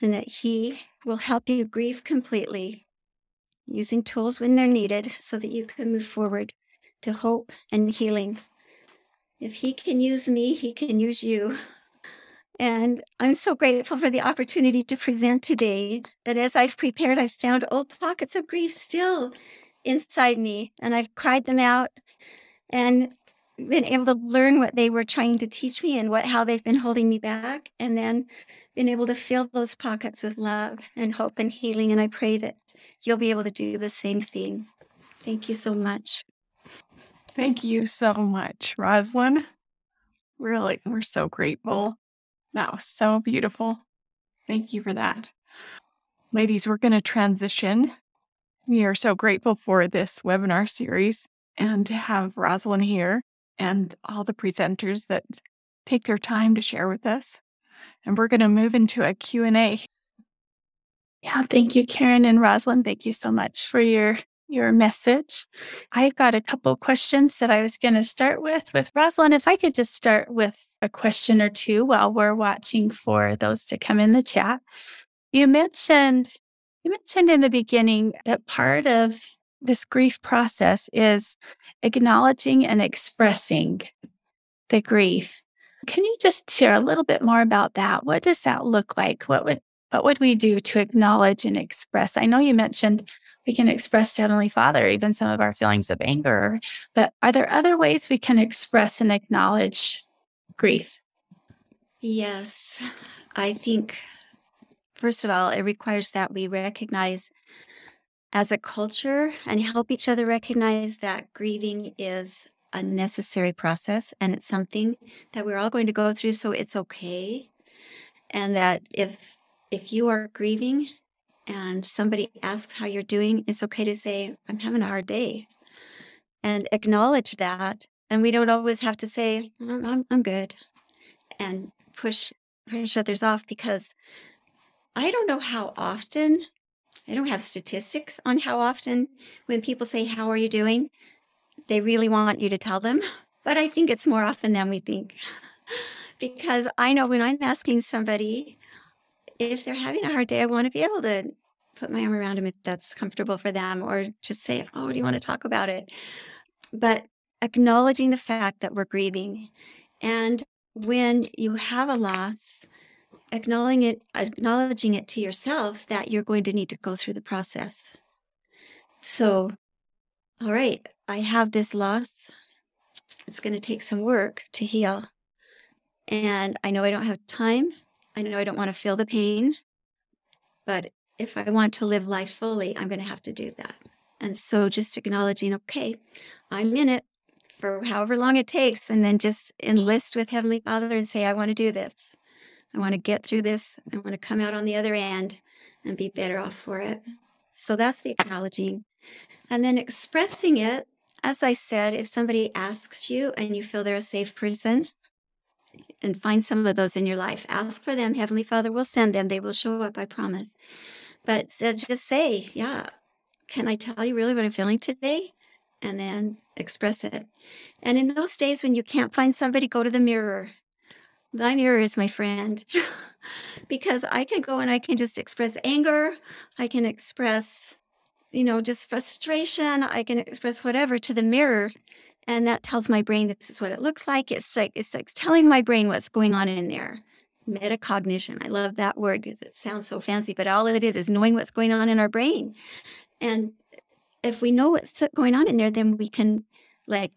and that He will help you grieve completely using tools when they're needed so that you can move forward to hope and healing. If he can use me, he can use you. And I'm so grateful for the opportunity to present today. That as I've prepared, I've found old pockets of grief still inside me, and I've cried them out and been able to learn what they were trying to teach me and what how they've been holding me back, and then been able to fill those pockets with love and hope and healing. And I pray that you'll be able to do the same thing. Thank you so much. Thank you so much, Roslyn. Really, we're so grateful. That was so beautiful. Thank you for that. Ladies, we're going to transition. We are so grateful for this webinar series and to have Roslyn here and all the presenters that take their time to share with us. And we're going to move into a Q&A. Yeah, thank you, Karen and Roslyn. Thank you so much for your your message. I've got a couple questions that I was going to start with. With Rosalind, if I could just start with a question or two while we're watching for those to come in the chat. You mentioned you mentioned in the beginning that part of this grief process is acknowledging and expressing the grief. Can you just share a little bit more about that? What does that look like? What would what would we do to acknowledge and express? I know you mentioned we can express to Heavenly Father, even some of our feelings of anger. But are there other ways we can express and acknowledge grief? Yes. I think, first of all, it requires that we recognize as a culture and help each other recognize that grieving is a necessary process and it's something that we're all going to go through so it's okay and that if if you are grieving and somebody asks how you're doing, it's okay to say, I'm having a hard day and acknowledge that. And we don't always have to say, I'm, I'm, I'm good and push, push others off because I don't know how often, I don't have statistics on how often when people say, How are you doing? they really want you to tell them. <laughs> But I think it's more often than we think. <laughs> because I know when I'm asking somebody, if they're having a hard day, I want to be able to put my arm around them if that's comfortable for them, or just say, Oh, do you want to talk about it? But acknowledging the fact that we're grieving. And when you have a loss, acknowledging it, acknowledging it to yourself that you're going to need to go through the process. So, all right, I have this loss. It's going to take some work to heal. And I know I don't have time. I know I don't want to feel the pain, but if I want to live life fully, I'm going to have to do that. And so just acknowledging, okay, I'm in it for however long it takes, and then just enlist with Heavenly Father and say, I want to do this. I want to get through this. I want to come out on the other end and be better off for it. So that's the acknowledging. And then expressing it, as I said, if somebody asks you and you feel they're a safe person, and find some of those in your life, ask for them. Heavenly Father will send them. They will show up, I promise. But so just say, yeah, can I tell you really what I'm feeling today? And then express it. And in those days when you can't find somebody, go to the mirror. My mirror is my friend <laughs> because I can go and I can just express anger. I can express, you know, just frustration. I can express whatever to the mirror. And that tells my brain this is what it looks like. It's like it's like telling my brain what's going on in there metacognition. I love that word because it sounds so fancy, but all it is is knowing what's going on in our brain. And if we know what's going on in there, then we can, like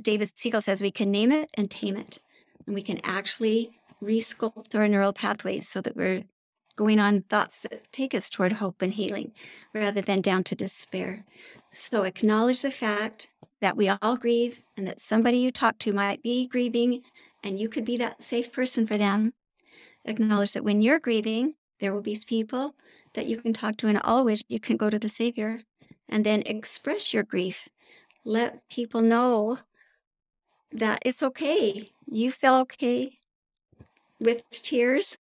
David Siegel says, we can name it and tame it. and we can actually resculpt our neural pathways so that we're going on thoughts that take us toward hope and healing rather than down to despair. So acknowledge the fact that we all grieve and that somebody you talk to might be grieving and you could be that safe person for them. Acknowledge that when you're grieving, there will be people that you can talk to and always you can go to the Savior and then express your grief. Let people know that it's okay. You feel okay with tears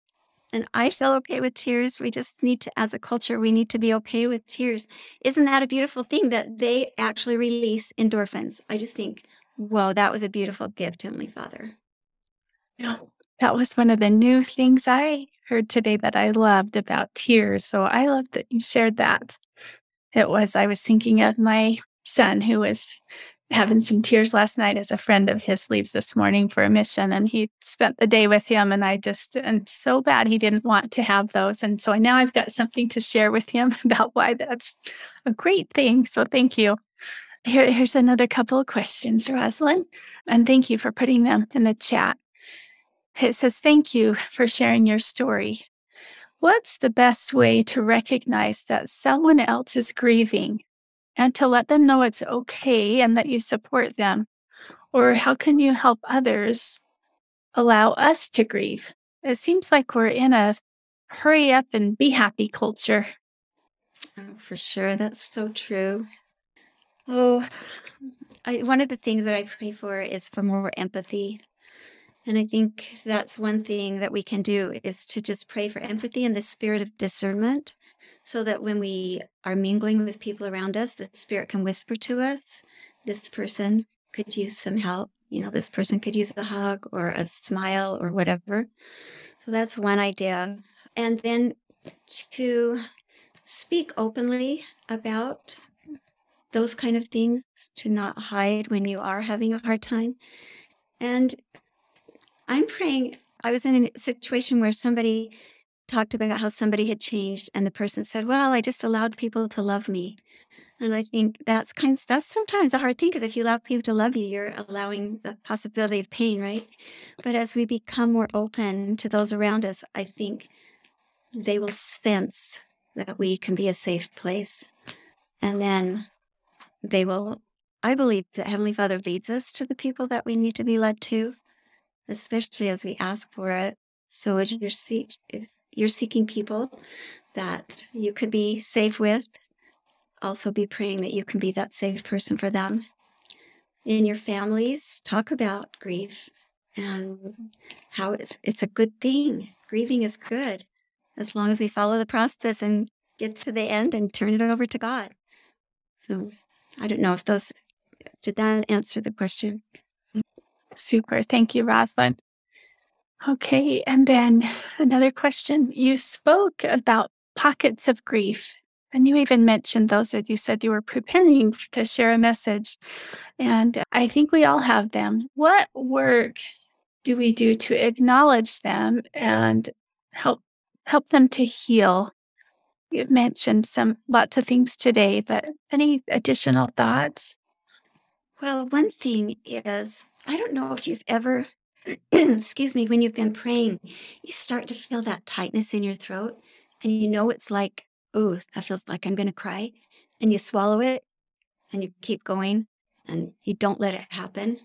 and I feel okay with tears. We just need to, as a culture, we need to be okay with tears. Isn't that a beautiful thing that they actually release endorphins? I just think, whoa, that was a beautiful gift, Heavenly Father. Yeah. That was one of the new things I heard today that I loved about tears. So I love that you shared that. It was, I was thinking of my son who was having some tears last night as a friend of his leaves this morning for a mission and he spent the day with him and I just and so bad he didn't want to have those and so now I've got something to share with him <laughs> about why that's a great thing so thank you. Here, here's another couple of questions Rosalind and thank you for putting them in the chat. It says thank you for sharing your story. What's the best way to recognize that someone else is grieving and to let them know it's okay and that you support them? Or how can you help others allow us to grieve? It seems like we're in a hurry up and be happy culture. Oh, for sure. That's so true. Oh, I, one of the things that I pray for is for more empathy. And I think that's one thing that we can do is to just pray for empathy and the spirit of discernment so that when we are mingling with people around us, the spirit can whisper to us, this person could use some help. You know, this person could use a hug or a smile or whatever. So that's one idea. And then to speak openly about those kind of things, to not hide when you are having a hard time. And I'm praying. I was in a situation where somebody talked about how somebody had changed and the person said, "Well, I just allowed people to love me." And I think that's kind of, that's sometimes a hard thing because if you allow people to love you, you're allowing the possibility of pain, right? But as we become more open to those around us, I think they will sense that we can be a safe place. And then they will, I believe that Heavenly Father leads us to the people that we need to be led to, especially as we ask for it. So as your seat if you're seeking people that you could be safe with, also be praying that you can be that safe person for them. In your families, talk about grief and how it's it's a good thing. Grieving is good as long as we follow the process and get to the end and turn it over to God. So I don't know if those did that answer the question. Super. Thank you, Rosalind. Okay. And then <laughs> another question. You spoke about pockets of grief, and you even mentioned those that you said you were preparing to share a message. And I think we all have them. What work do we do to acknowledge them and help help them to heal? You've mentioned some lots of things today, but any additional thoughts? Well, one thing is I don't know if you've ever <clears throat> excuse me, when you've been praying, you start to feel that tightness in your throat and you know it's like, oh, that feels like I'm going to cry. And you swallow it and you keep going and you don't let it happen.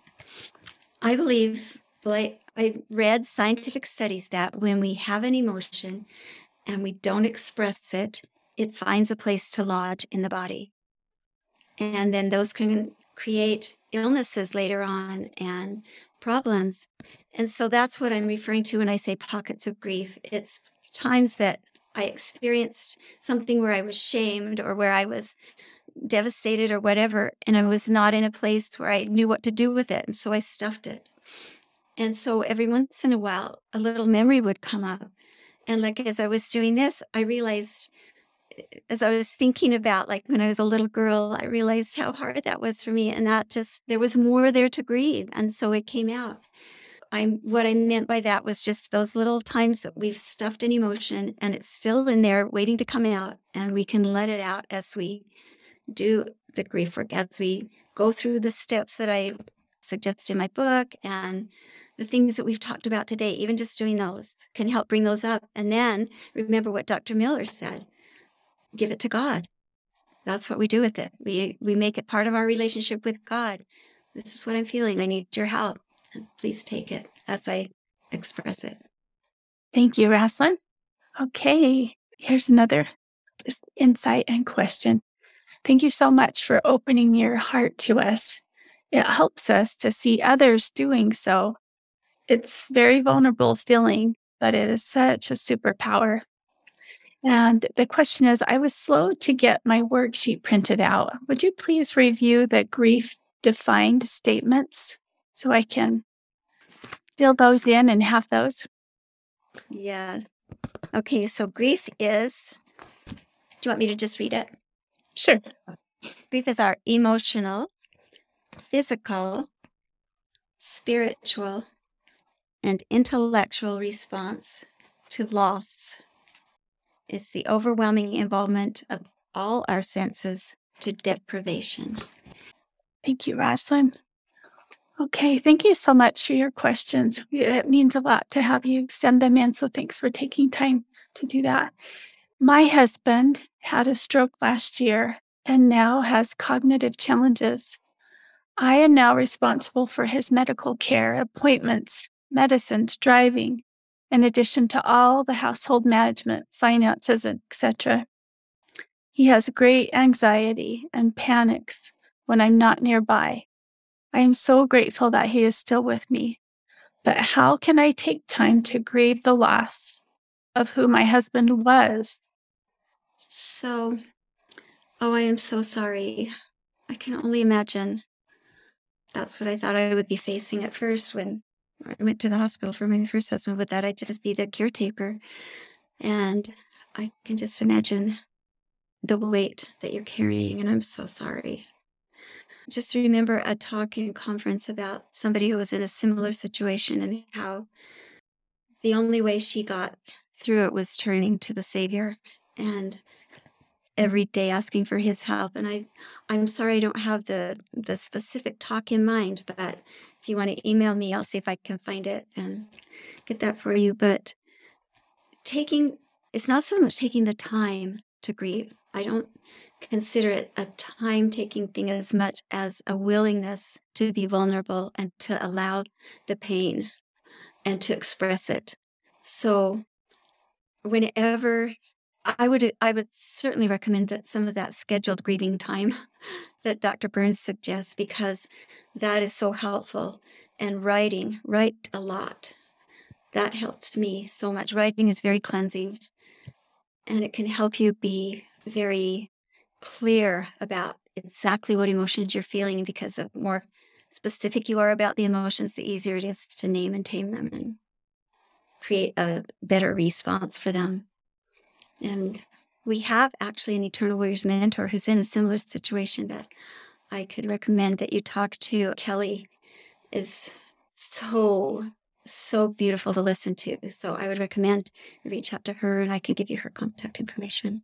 I believe, like I read scientific studies that when we have an emotion and we don't express it, it finds a place to lodge in the body. And then those can create illnesses later on and problems. And so that's what I'm referring to when I say pockets of grief. It's times that I experienced something where I was shamed or where I was devastated or whatever, and I was not in a place where I knew what to do with it. And so I stuffed it. And so every once in a while, a little memory would come up. And like as I was doing this, I realized as I was thinking about like when I was a little girl, I realized how hard that was for me. And that just, there was more there to grieve. And so it came out. I, what I meant by that was just those little times that we've stuffed an emotion and it's still in there waiting to come out. And we can let it out as we do the grief work, as we go through the steps that I suggest in my book and the things that we've talked about today, even just doing those can help bring those up. And then remember what Dr. Miller said give it to God. That's what we do with it. We, we make it part of our relationship with God. This is what I'm feeling. I need your help. Please take it as I express it. Thank you, Raslyn. Okay, here's another insight and question. Thank you so much for opening your heart to us. It helps us to see others doing so. It's very vulnerable feeling, but it is such a superpower. And the question is I was slow to get my worksheet printed out. Would you please review the grief defined statements so I can fill those in and have those? Yes. Okay, so grief is, do you want me to just read it? Sure. Grief is our emotional, physical, spiritual, and intellectual response to loss. It's the overwhelming involvement of all our senses to deprivation. Thank you, Raslyn. Okay, thank you so much for your questions. It means a lot to have you send them in. So thanks for taking time to do that. My husband had a stroke last year and now has cognitive challenges. I am now responsible for his medical care, appointments, medicines, driving, in addition to all the household management, finances, etc. He has great anxiety and panics when I'm not nearby. I am so grateful that he is still with me. But how can I take time to grieve the loss of who my husband was? So, oh, I am so sorry. I can only imagine. That's what I thought I would be facing at first when I went to the hospital for my first husband, but that I'd just be the caretaker. And I can just imagine the weight that you're carrying, and I'm so sorry just remember a talk in conference about somebody who was in a similar situation and how the only way she got through it was turning to the Savior and every day asking for his help. And I I'm sorry I don't have the the specific talk in mind, but you want to email me, I'll see if I can find it and get that for you. But taking it's not so much taking the time to grieve. I don't consider it a time taking thing as much as a willingness to be vulnerable and to allow the pain and to express it. So, whenever I would, I would certainly recommend that some of that scheduled grieving time <laughs> that Dr. Burns suggests because that is so helpful. And writing, write a lot. That helped me so much. Writing is very cleansing and it can help you be very clear about exactly what emotions you're feeling because the more specific you are about the emotions, the easier it is to name and tame them and create a better response for them. And we have actually an Eternal Warriors mentor who's in a similar situation that I could recommend that you talk to. Kelly is so, so beautiful to listen to. So I would recommend reach out to her and I can give you her contact information.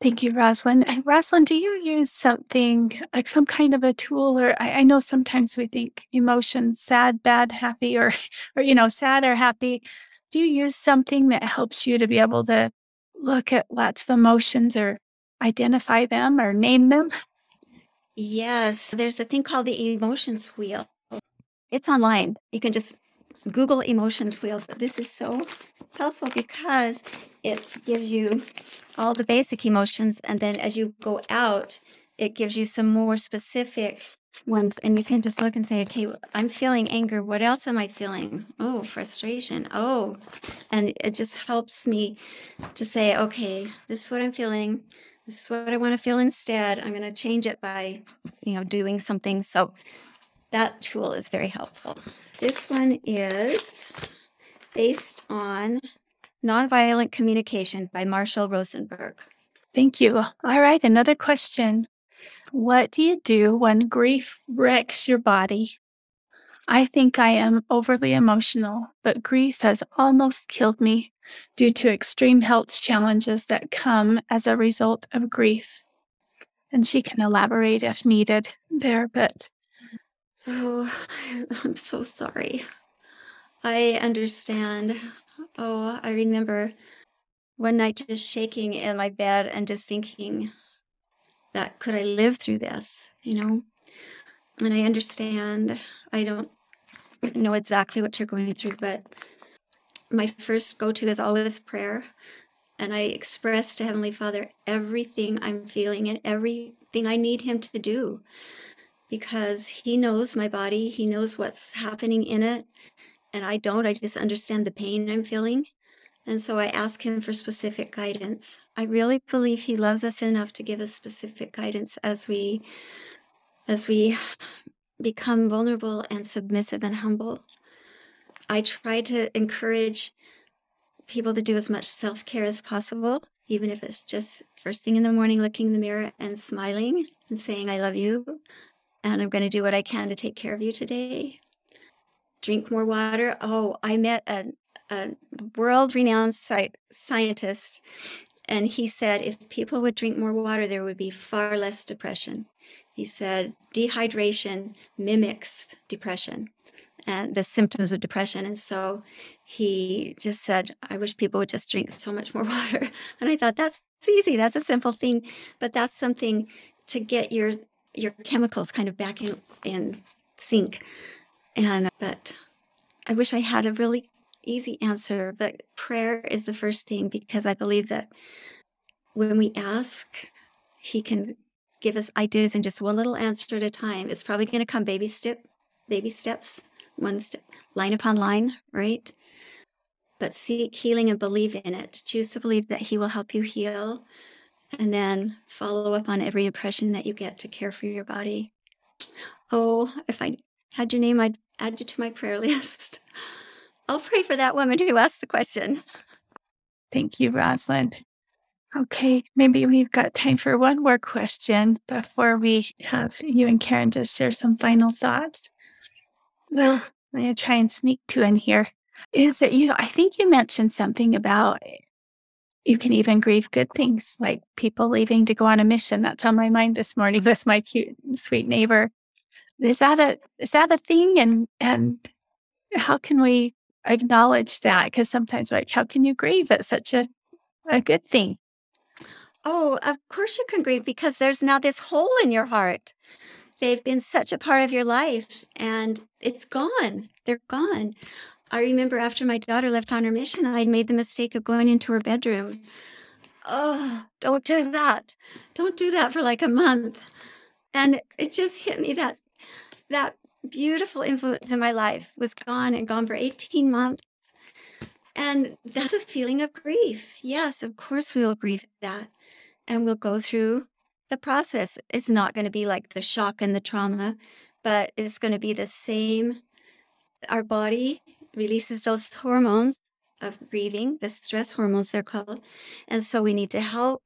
Thank you, Roslyn. And Roslyn, do you use something like some kind of a tool? Or I, I know sometimes we think emotions, sad, bad, happy, or <laughs> or you know, sad or happy. Do you use something that helps you to be able to look at lots of emotions or identify them or name them? <laughs> Yes, there's a thing called the emotions wheel. It's online. You can just Google emotions wheel. This is so helpful because it gives you all the basic emotions. And then as you go out, it gives you some more specific ones. And you can just look and say, okay, I'm feeling anger. What else am I feeling? Oh, frustration. Oh, and it just helps me to say, okay, this is what I'm feeling. This is what I want to feel instead. I'm going to change it by, you know, doing something. So that tool is very helpful. This one is based on Nonviolent Communication by Marshall Rosenberg. Thank you. All right, another question. What do you do when grief wrecks your body? I think I am overly emotional, but grief has almost killed me due to extreme health challenges that come as a result of grief. And she can elaborate if needed there, but Oh, <sighs> I'm so sorry. I understand. Oh, I remember one night just shaking in my bed and just thinking that could I live through this, you know? And I understand. I don't know exactly what you're going through, but my first go to is always prayer. And I express to Heavenly Father everything I'm feeling and everything I need Him to do because He knows my body, He knows what's happening in it. And I don't, I just understand the pain I'm feeling. And so I ask Him for specific guidance. I really believe He loves us enough to give us specific guidance as we as we become vulnerable and submissive and humble. I try to encourage people to do as much self care as possible, even if it's just first thing in the morning, looking in the mirror and smiling and saying, I love you. And I'm going to do what I can to take care of you today. Drink more water. Oh, I met a, a world renowned sci- scientist, and he said if people would drink more water, there would be far less depression. He said dehydration mimics depression and the symptoms of depression. And so he just said, I wish people would just drink so much more <laughs> water. And I thought that's easy. That's a simple thing, but that's something to get your your chemicals kind of back in, in sync. And but I wish I had a really easy answer, but prayer is the first thing because I believe that when we ask, he can give us ideas and just one little answer at a time. It's probably going to come baby step, baby steps, one step, line upon line, right? But seek healing and believe in it. Choose to believe that He will help you heal, and then follow up on every impression that you get to care for your body. Oh, if I had your name, I'd add you to my prayer <laughs> list. I'll pray for that woman who asked the question. Thank you, Rosalind. Okay, maybe we've got time for one more question before we have you and Karen just share some final thoughts. Well, I'm going to try and sneak two in here. Is that you? I think you mentioned something about you can even grieve good things like people leaving to go on a mission. That's on my mind this morning <laughs> with my cute, sweet neighbor. Is that a is that a thing? And and how can we acknowledge that? Because sometimes, like, how can you grieve at such a a good thing? Oh, of course you can grieve because there's now this hole in your heart. They've been such a part of your life and it's gone. They're gone. I remember after my daughter left on her mission, I'd made the mistake of going into her bedroom. Oh, don't do that. Don't do that for like a month. And it just hit me that that beautiful influence in my life was gone and gone for 18 months. And that's a feeling of grief. Yes, of course we'll grieve that and we'll go through the process. It's not going to be like the shock and the trauma, but it's going to be the same. Our body releases those hormones of grieving, the stress hormones they're called. And so we need to help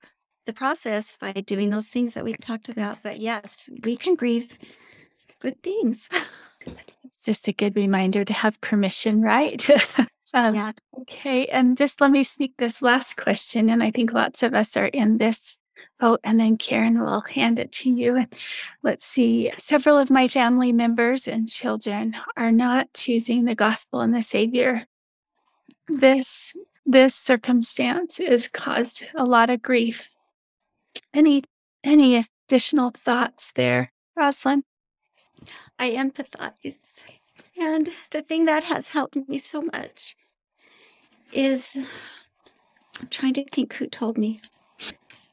the process by doing those things that we've talked about. But yes, we can grieve good things. <laughs> It's just a good reminder to have permission, right? <laughs> Um, yeah. Okay. And just let me sneak this last question. And I think lots of us are in this boat. And then Karen will hand it to you. Let's see. Several of my family members and children are not choosing the gospel and the Savior. This this circumstance has caused a lot of grief. Any any additional thoughts there, Rosalind? I empathize. And the thing that has helped me so much is I'm trying to think who told me.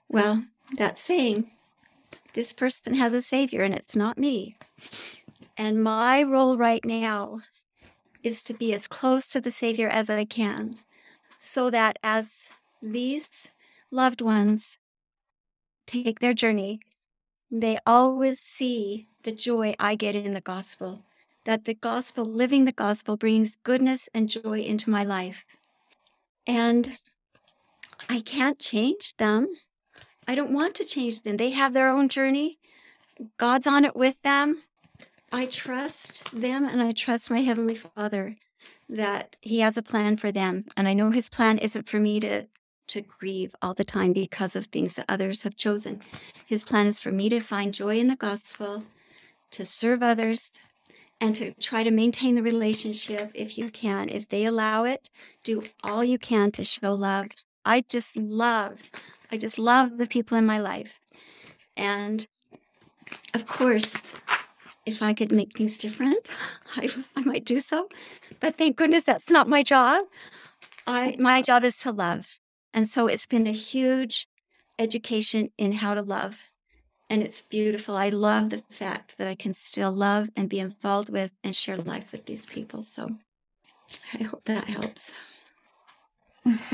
Well, that saying, this person has a savior and it's not me. And my role right now is to be as close to the savior as I can so that as these loved ones take their journey, they always see the joy I get in the gospel. That the gospel, living the gospel, brings goodness and joy into my life. And I can't change them. I don't want to change them. They have their own journey. God's on it with them. I trust them and I trust my Heavenly Father that He has a plan for them. And I know His plan isn't for me to, to grieve all the time because of things that others have chosen. His plan is for me to find joy in the gospel, to serve others, and to try to maintain the relationship if you can. If they allow it, do all you can to show love. I just love, I just love the people in my life. And of course, if I could make things different, <laughs> I, I might do so. But thank goodness that's not my job. I my job is to love. And so it's been a huge education in how to love. And it's beautiful. I love the fact that I can still love and be involved with and share life with these people. So I hope that helps. <laughs>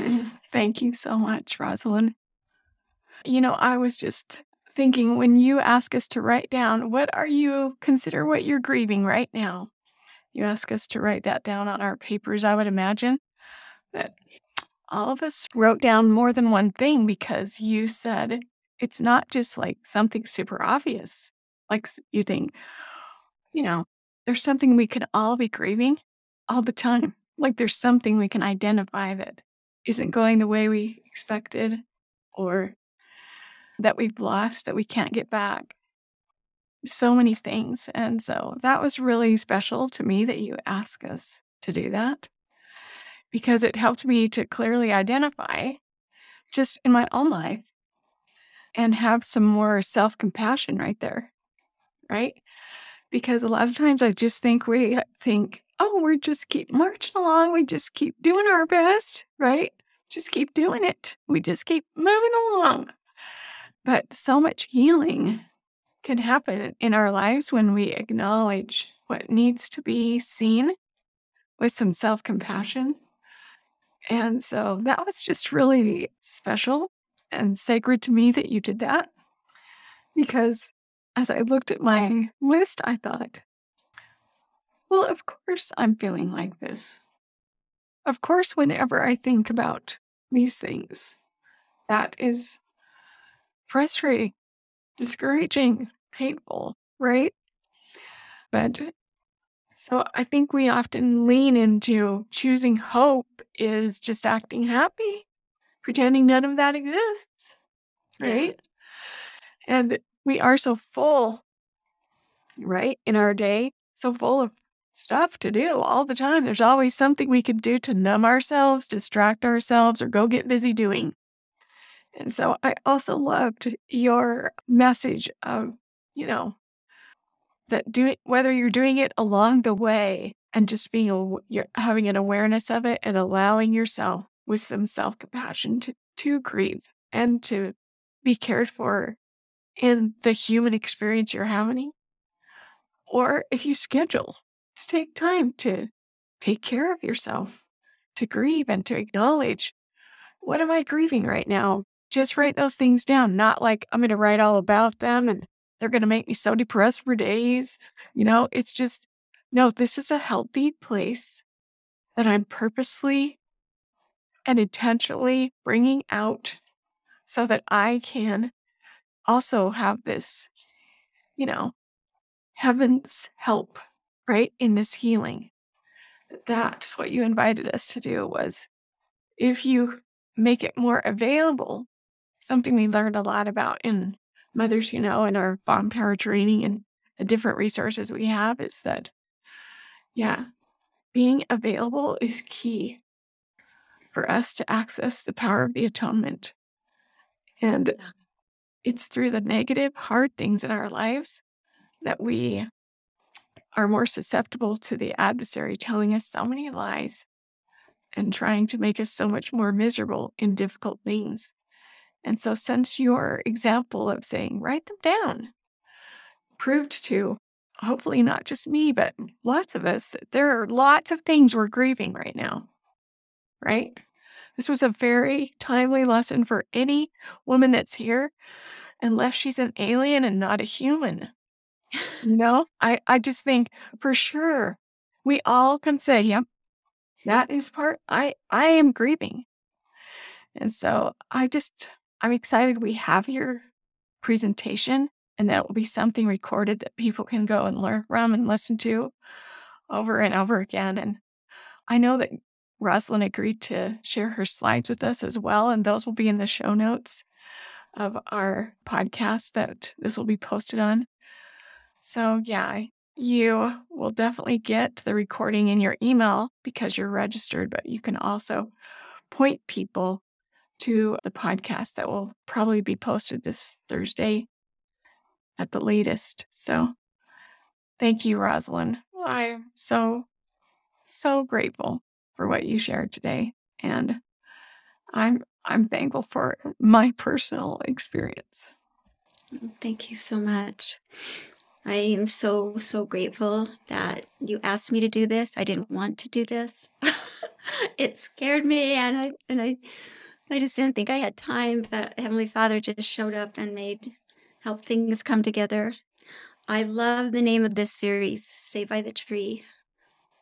Thank you so much, Rosalind. You know, I was just thinking when you ask us to write down, what are you, consider what you're grieving right now. You ask us to write that down on our papers, I would imagine that all of us wrote down more than one thing because you said it's not just like something super obvious. Like you think, you know, there's something we can all be grieving all the time. <laughs> Like there's something we can identify that isn't going the way we expected or that we've lost that we can't get back. So many things. And so that was really special to me that you asked us to do that because it helped me to clearly identify just in my own life and have some more self compassion right there. Right. Because a lot of times I just think we think, oh, we're just keep marching along. We just keep doing our best. Right. Just keep doing it. We just keep moving along. But so much healing can happen in our lives when we acknowledge what needs to be seen with some self compassion and so that was just really special and sacred to me that you did that. Because as I looked at my list, I thought, well, of course I'm feeling like this. Of course, whenever I think about these things, that is frustrating, discouraging, painful, right? But so I think we often lean into choosing hope is just acting happy, pretending none of that exists. Right. Yeah. And we are so full, right, in our day, so full of stuff to do all the time. There's always something we could do to numb ourselves, distract ourselves, or go get busy doing. And so I also loved your message of, you know, that doing whether you're doing it along the way and just being a, you're having an awareness of it and allowing yourself with some self-compassion to to grieve and to be cared for in the human experience you're having or if you schedule to take time to take care of yourself to grieve and to acknowledge what am i grieving right now just write those things down not like i'm going to write all about them and they're going to make me so depressed for days. You know, it's just, no, this is a healthy place that I'm purposely and intentionally bringing out so that I can also have this, you know, heaven's help, right, in this healing. That's what you invited us to do was if you make it more available, something we learned a lot about in mothers, you know, in our Mom Power training and the different resources we have is that, yeah, being available is key for us to access the power of the atonement. And it's through the negative, hard things in our lives that we are more susceptible to the adversary telling us so many lies and trying to make us so much more miserable in difficult things. And so, since your example of saying, write them down, proved to hopefully not just me, but lots of us that there are lots of things we're grieving right now, right? This was a very timely lesson for any woman that's here, unless she's an alien and not a human. You <laughs> know, I, I just think for sure we all can say, yep, that is part I I am grieving. And so I just I'm excited we have your presentation and that will be something recorded that people can go and learn from and listen to over and over again. And I know that Rosalind agreed to share her slides with us as well, and those will be in the show notes of our podcast that this will be posted on. So, yeah, you will definitely get the recording in your email because you're registered, but you can also point people to the podcast that will probably be posted this Thursday at the latest. So thank you, Rosalind. I'm so, so grateful for what you shared today. And I'm I'm thankful for my personal experience. Thank you so much. I am so, so grateful that you asked me to do this. I didn't want to do this. <laughs> it scared me and I and I I just didn't think I had time, but Heavenly Father just showed up and made help things come together. I love the name of this series, Stay by the Tree.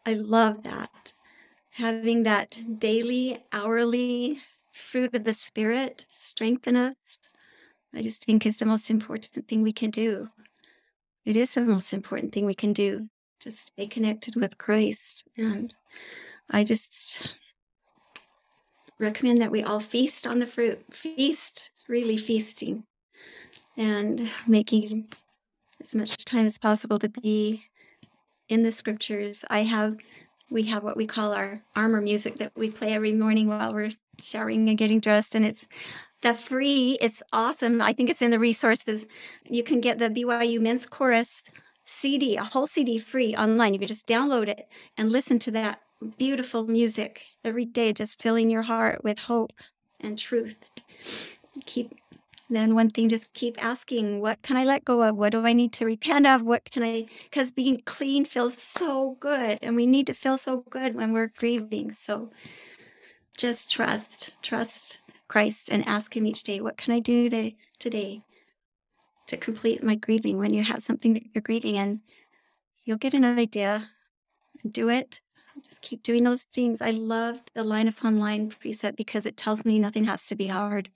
I love that. Having that mm-hmm. daily, hourly fruit of the Spirit strengthen us, I just think is the most important thing we can do. It is the most important thing we can do to stay connected with Christ. And I just recommend that we all feast on the fruit, feast, really feasting, and making as much time as possible to be in the scriptures. I have, we have what we call our armor music that we play every morning while we're showering and getting dressed, and it's the free. It's awesome. I think it's in the resources. You can get the BYU Men's Chorus CD, a whole CD free online. You can just download it and listen to that beautiful music every day, just filling your heart with hope and truth. Keep then one thing, just keep asking, what can I let go of? What do I need to repent of? What can I, because being clean feels so good and we need to feel so good when we're grieving. So just trust, trust Christ and ask Him each day, what can I do to, today to complete my grieving when you have something that you're grieving and you'll get an idea. Do it just keep doing those things. I love the line upon line precept because it tells me nothing has to be hard.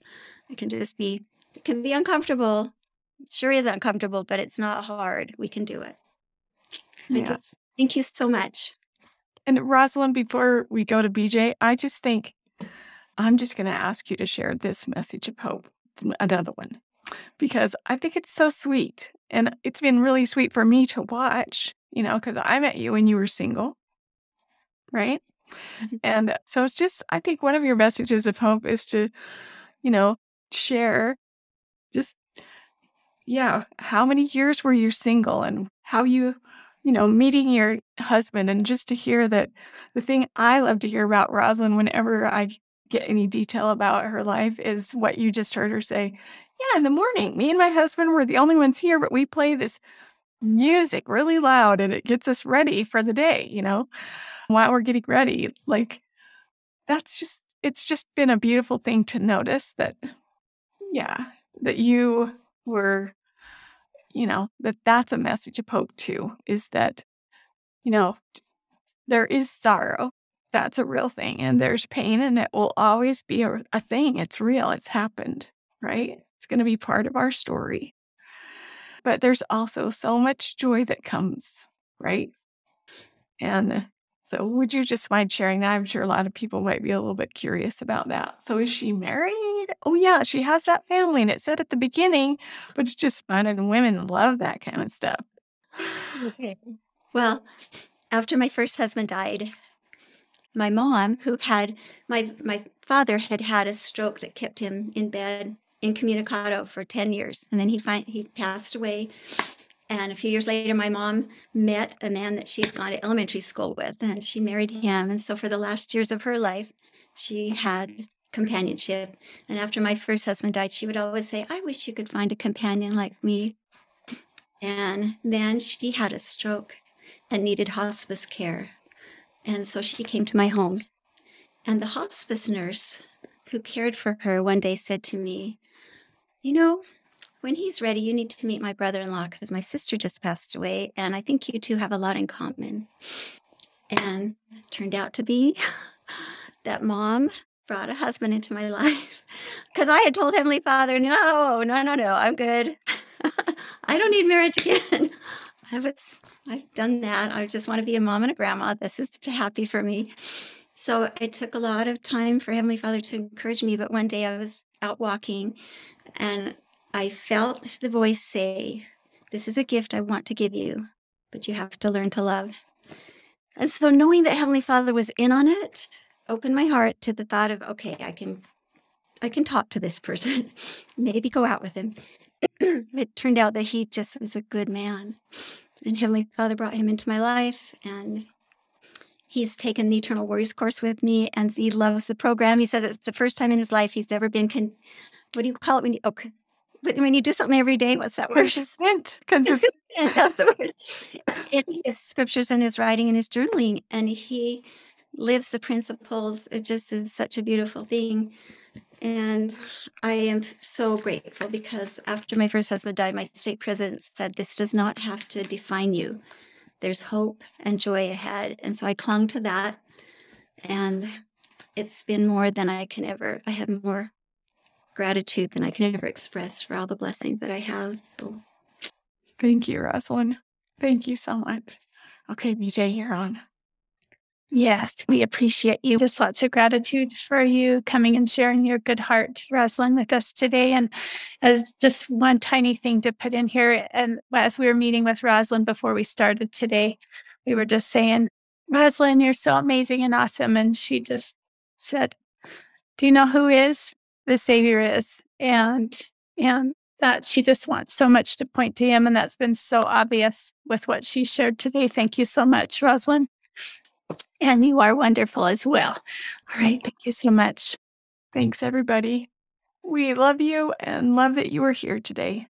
It can just be, it can be uncomfortable. It sure is uncomfortable, but it's not hard. We can do it. I Yeah. just thank you so much. And Rosalind, before we go to BJ, I just think I'm just going to ask you to share this message of hope, It's another one, because I think it's so sweet. And it's been really sweet for me to watch, you know, because I met you when you were single, right? Mhm. And so it's just, I think one of your messages of hope is to, you know, share just, yeah, how many years were you single and how you, you know, meeting your husband and just to hear that the thing I love to hear about Rosalind whenever I get any detail about her life is what you just heard her say. Yeah, in the morning, me and my husband were the only ones here, but we play this music really loud and it gets us ready for the day, you know, while we're getting ready. Like, that's just, it's just been a beautiful thing to notice that, yeah, that you were, you know, that that's a message of hope too, is that, you know, there is sorrow. That's a real thing. And there's pain, and it will always be a, a thing. It's real. It's happened, right? It's going to be part of our story. But there's also so much joy that comes, right? And so, would you just mind sharing that? I'm sure a lot of people might be a little bit curious about that. So, is she married? Oh, yeah, she has that family. And it said at the beginning, but it's just fun, and women love that kind of stuff. Okay. Well, after my first husband died, my mom, who had my my father had had a stroke that kept him in bed incommunicado for 10 years and then he find, he passed away and a few years later my mom met a man that she had gone to elementary school with and she married him and so for the last years of her life she had companionship and after my first husband died she would always say i wish you could find a companion like me and then she had a stroke and needed hospice care. And so she came to my home. And the hospice nurse who cared for her one day said to me, You know, when he's ready, you need to meet my brother in law because my sister just passed away. And I think you two have a lot in common. And turned out to be <laughs> that mom brought a husband into my <laughs> life because I had told Heavenly Father, No, no, no, no, I'm good. <laughs> I don't need marriage again. I was, I've done that. I just want to be a mom and a grandma. This is happy for me. So it took a lot of time for Heavenly Father to encourage me. But one day I was out walking and I felt the voice say, This is a gift I want to give you. but you have to learn to love. And so knowing that Heavenly Father was in on it opened my heart to the thought of, okay, I can I can talk to this person, <laughs> maybe go out with him. <clears throat> it turned out that he just was a good man. And Heavenly Father brought him into my life and he's taken the Eternal Warriors course with me and he loves the program. He says it's the first time in his life he's ever been con- what do you call it when you oh, but when you do something every day, what's that word? Consistent. <laughs> Consistent. That's the word. In his scriptures and his writing and his journaling, and he lives the principles. It just is such a beautiful thing. And I am so grateful because after my first husband died, my stake president said, This does not have to define you. There's hope and joy ahead. And so I clung to that. And it's been more than I can ever, I have more gratitude than I can ever express for all the blessings that I have. So Thank you, Rosalind. Thank you so much. Okay, BJ, you're on. Yes, we appreciate you. Just lots of gratitude for you coming and sharing your good heart, Rosalind, with us today. And as just one tiny thing to put in here, and as we were meeting with Rosalind before we started today, we were just saying, Rosalind, you're so amazing and awesome. And she just said, Do you know who is the Savior is? And and that she just wants so much to point to him. And that's been so obvious with what she shared today. Thank you so much, Rosalind. And you are wonderful as well. All right. Thank you so much. Thanks, everybody. We love you and love that you are here today.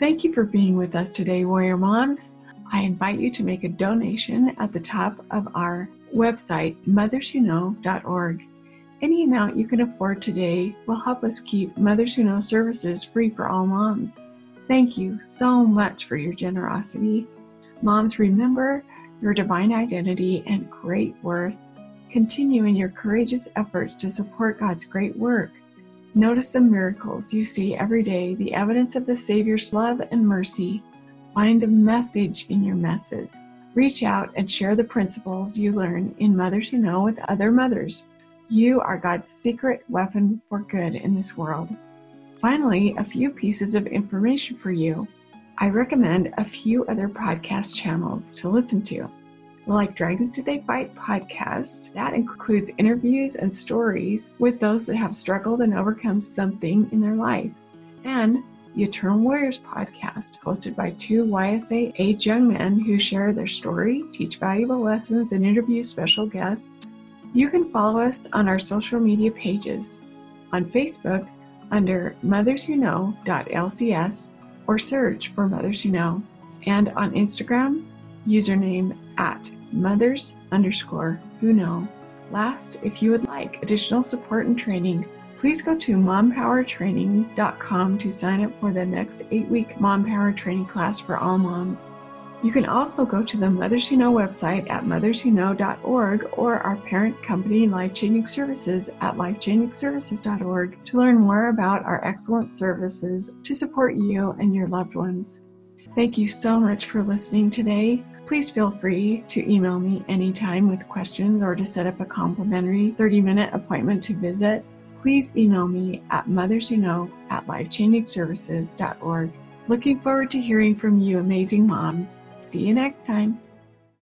Thank you for being with us today, Warrior Moms. I invite you to make a donation at the top of our website, motherswhoknow.org. Any amount you can afford today will help us keep Mothers Who Know services free for all moms. Thank you so much for your generosity. Moms, remember your divine identity and great worth. Continue in your courageous efforts to support God's great work. Notice the miracles you see every day, the evidence of the Savior's love and mercy. Find the message in your message. Reach out and share the principles you learn in Mothers Who Know with other mothers. You are God's secret weapon for good in this world. Finally, a few pieces of information for you. I recommend a few other podcast channels to listen to. Like Dragons Do They Fight podcast, that includes interviews and stories with those that have struggled and overcome something in their life. And the Eternal Warriors podcast, hosted by two YSA age young men who share their story, teach valuable lessons, and interview special guests. You can follow us on our social media pages on Facebook under motherswhoknow.lcs or search for Mothers Who Know, and on Instagram, username at mothers underscore who know. Last, if you would like additional support and training, please go to mompowertraining.com to sign up for the next eight week Mom Power training class for all moms. You can also go to the Mothers Who Know website at motherswhoknow.org or our parent company, Life Changing Services, at lifechangingservices.org to learn more about our excellent services to support you and your loved ones. Thank you so much for listening today. Please feel free to email me anytime with questions or to set up a complimentary 30 minute appointment to visit. Please email me at motherswhoknow at lifechangingservices.org. Looking forward to hearing from you, amazing moms. See you next time.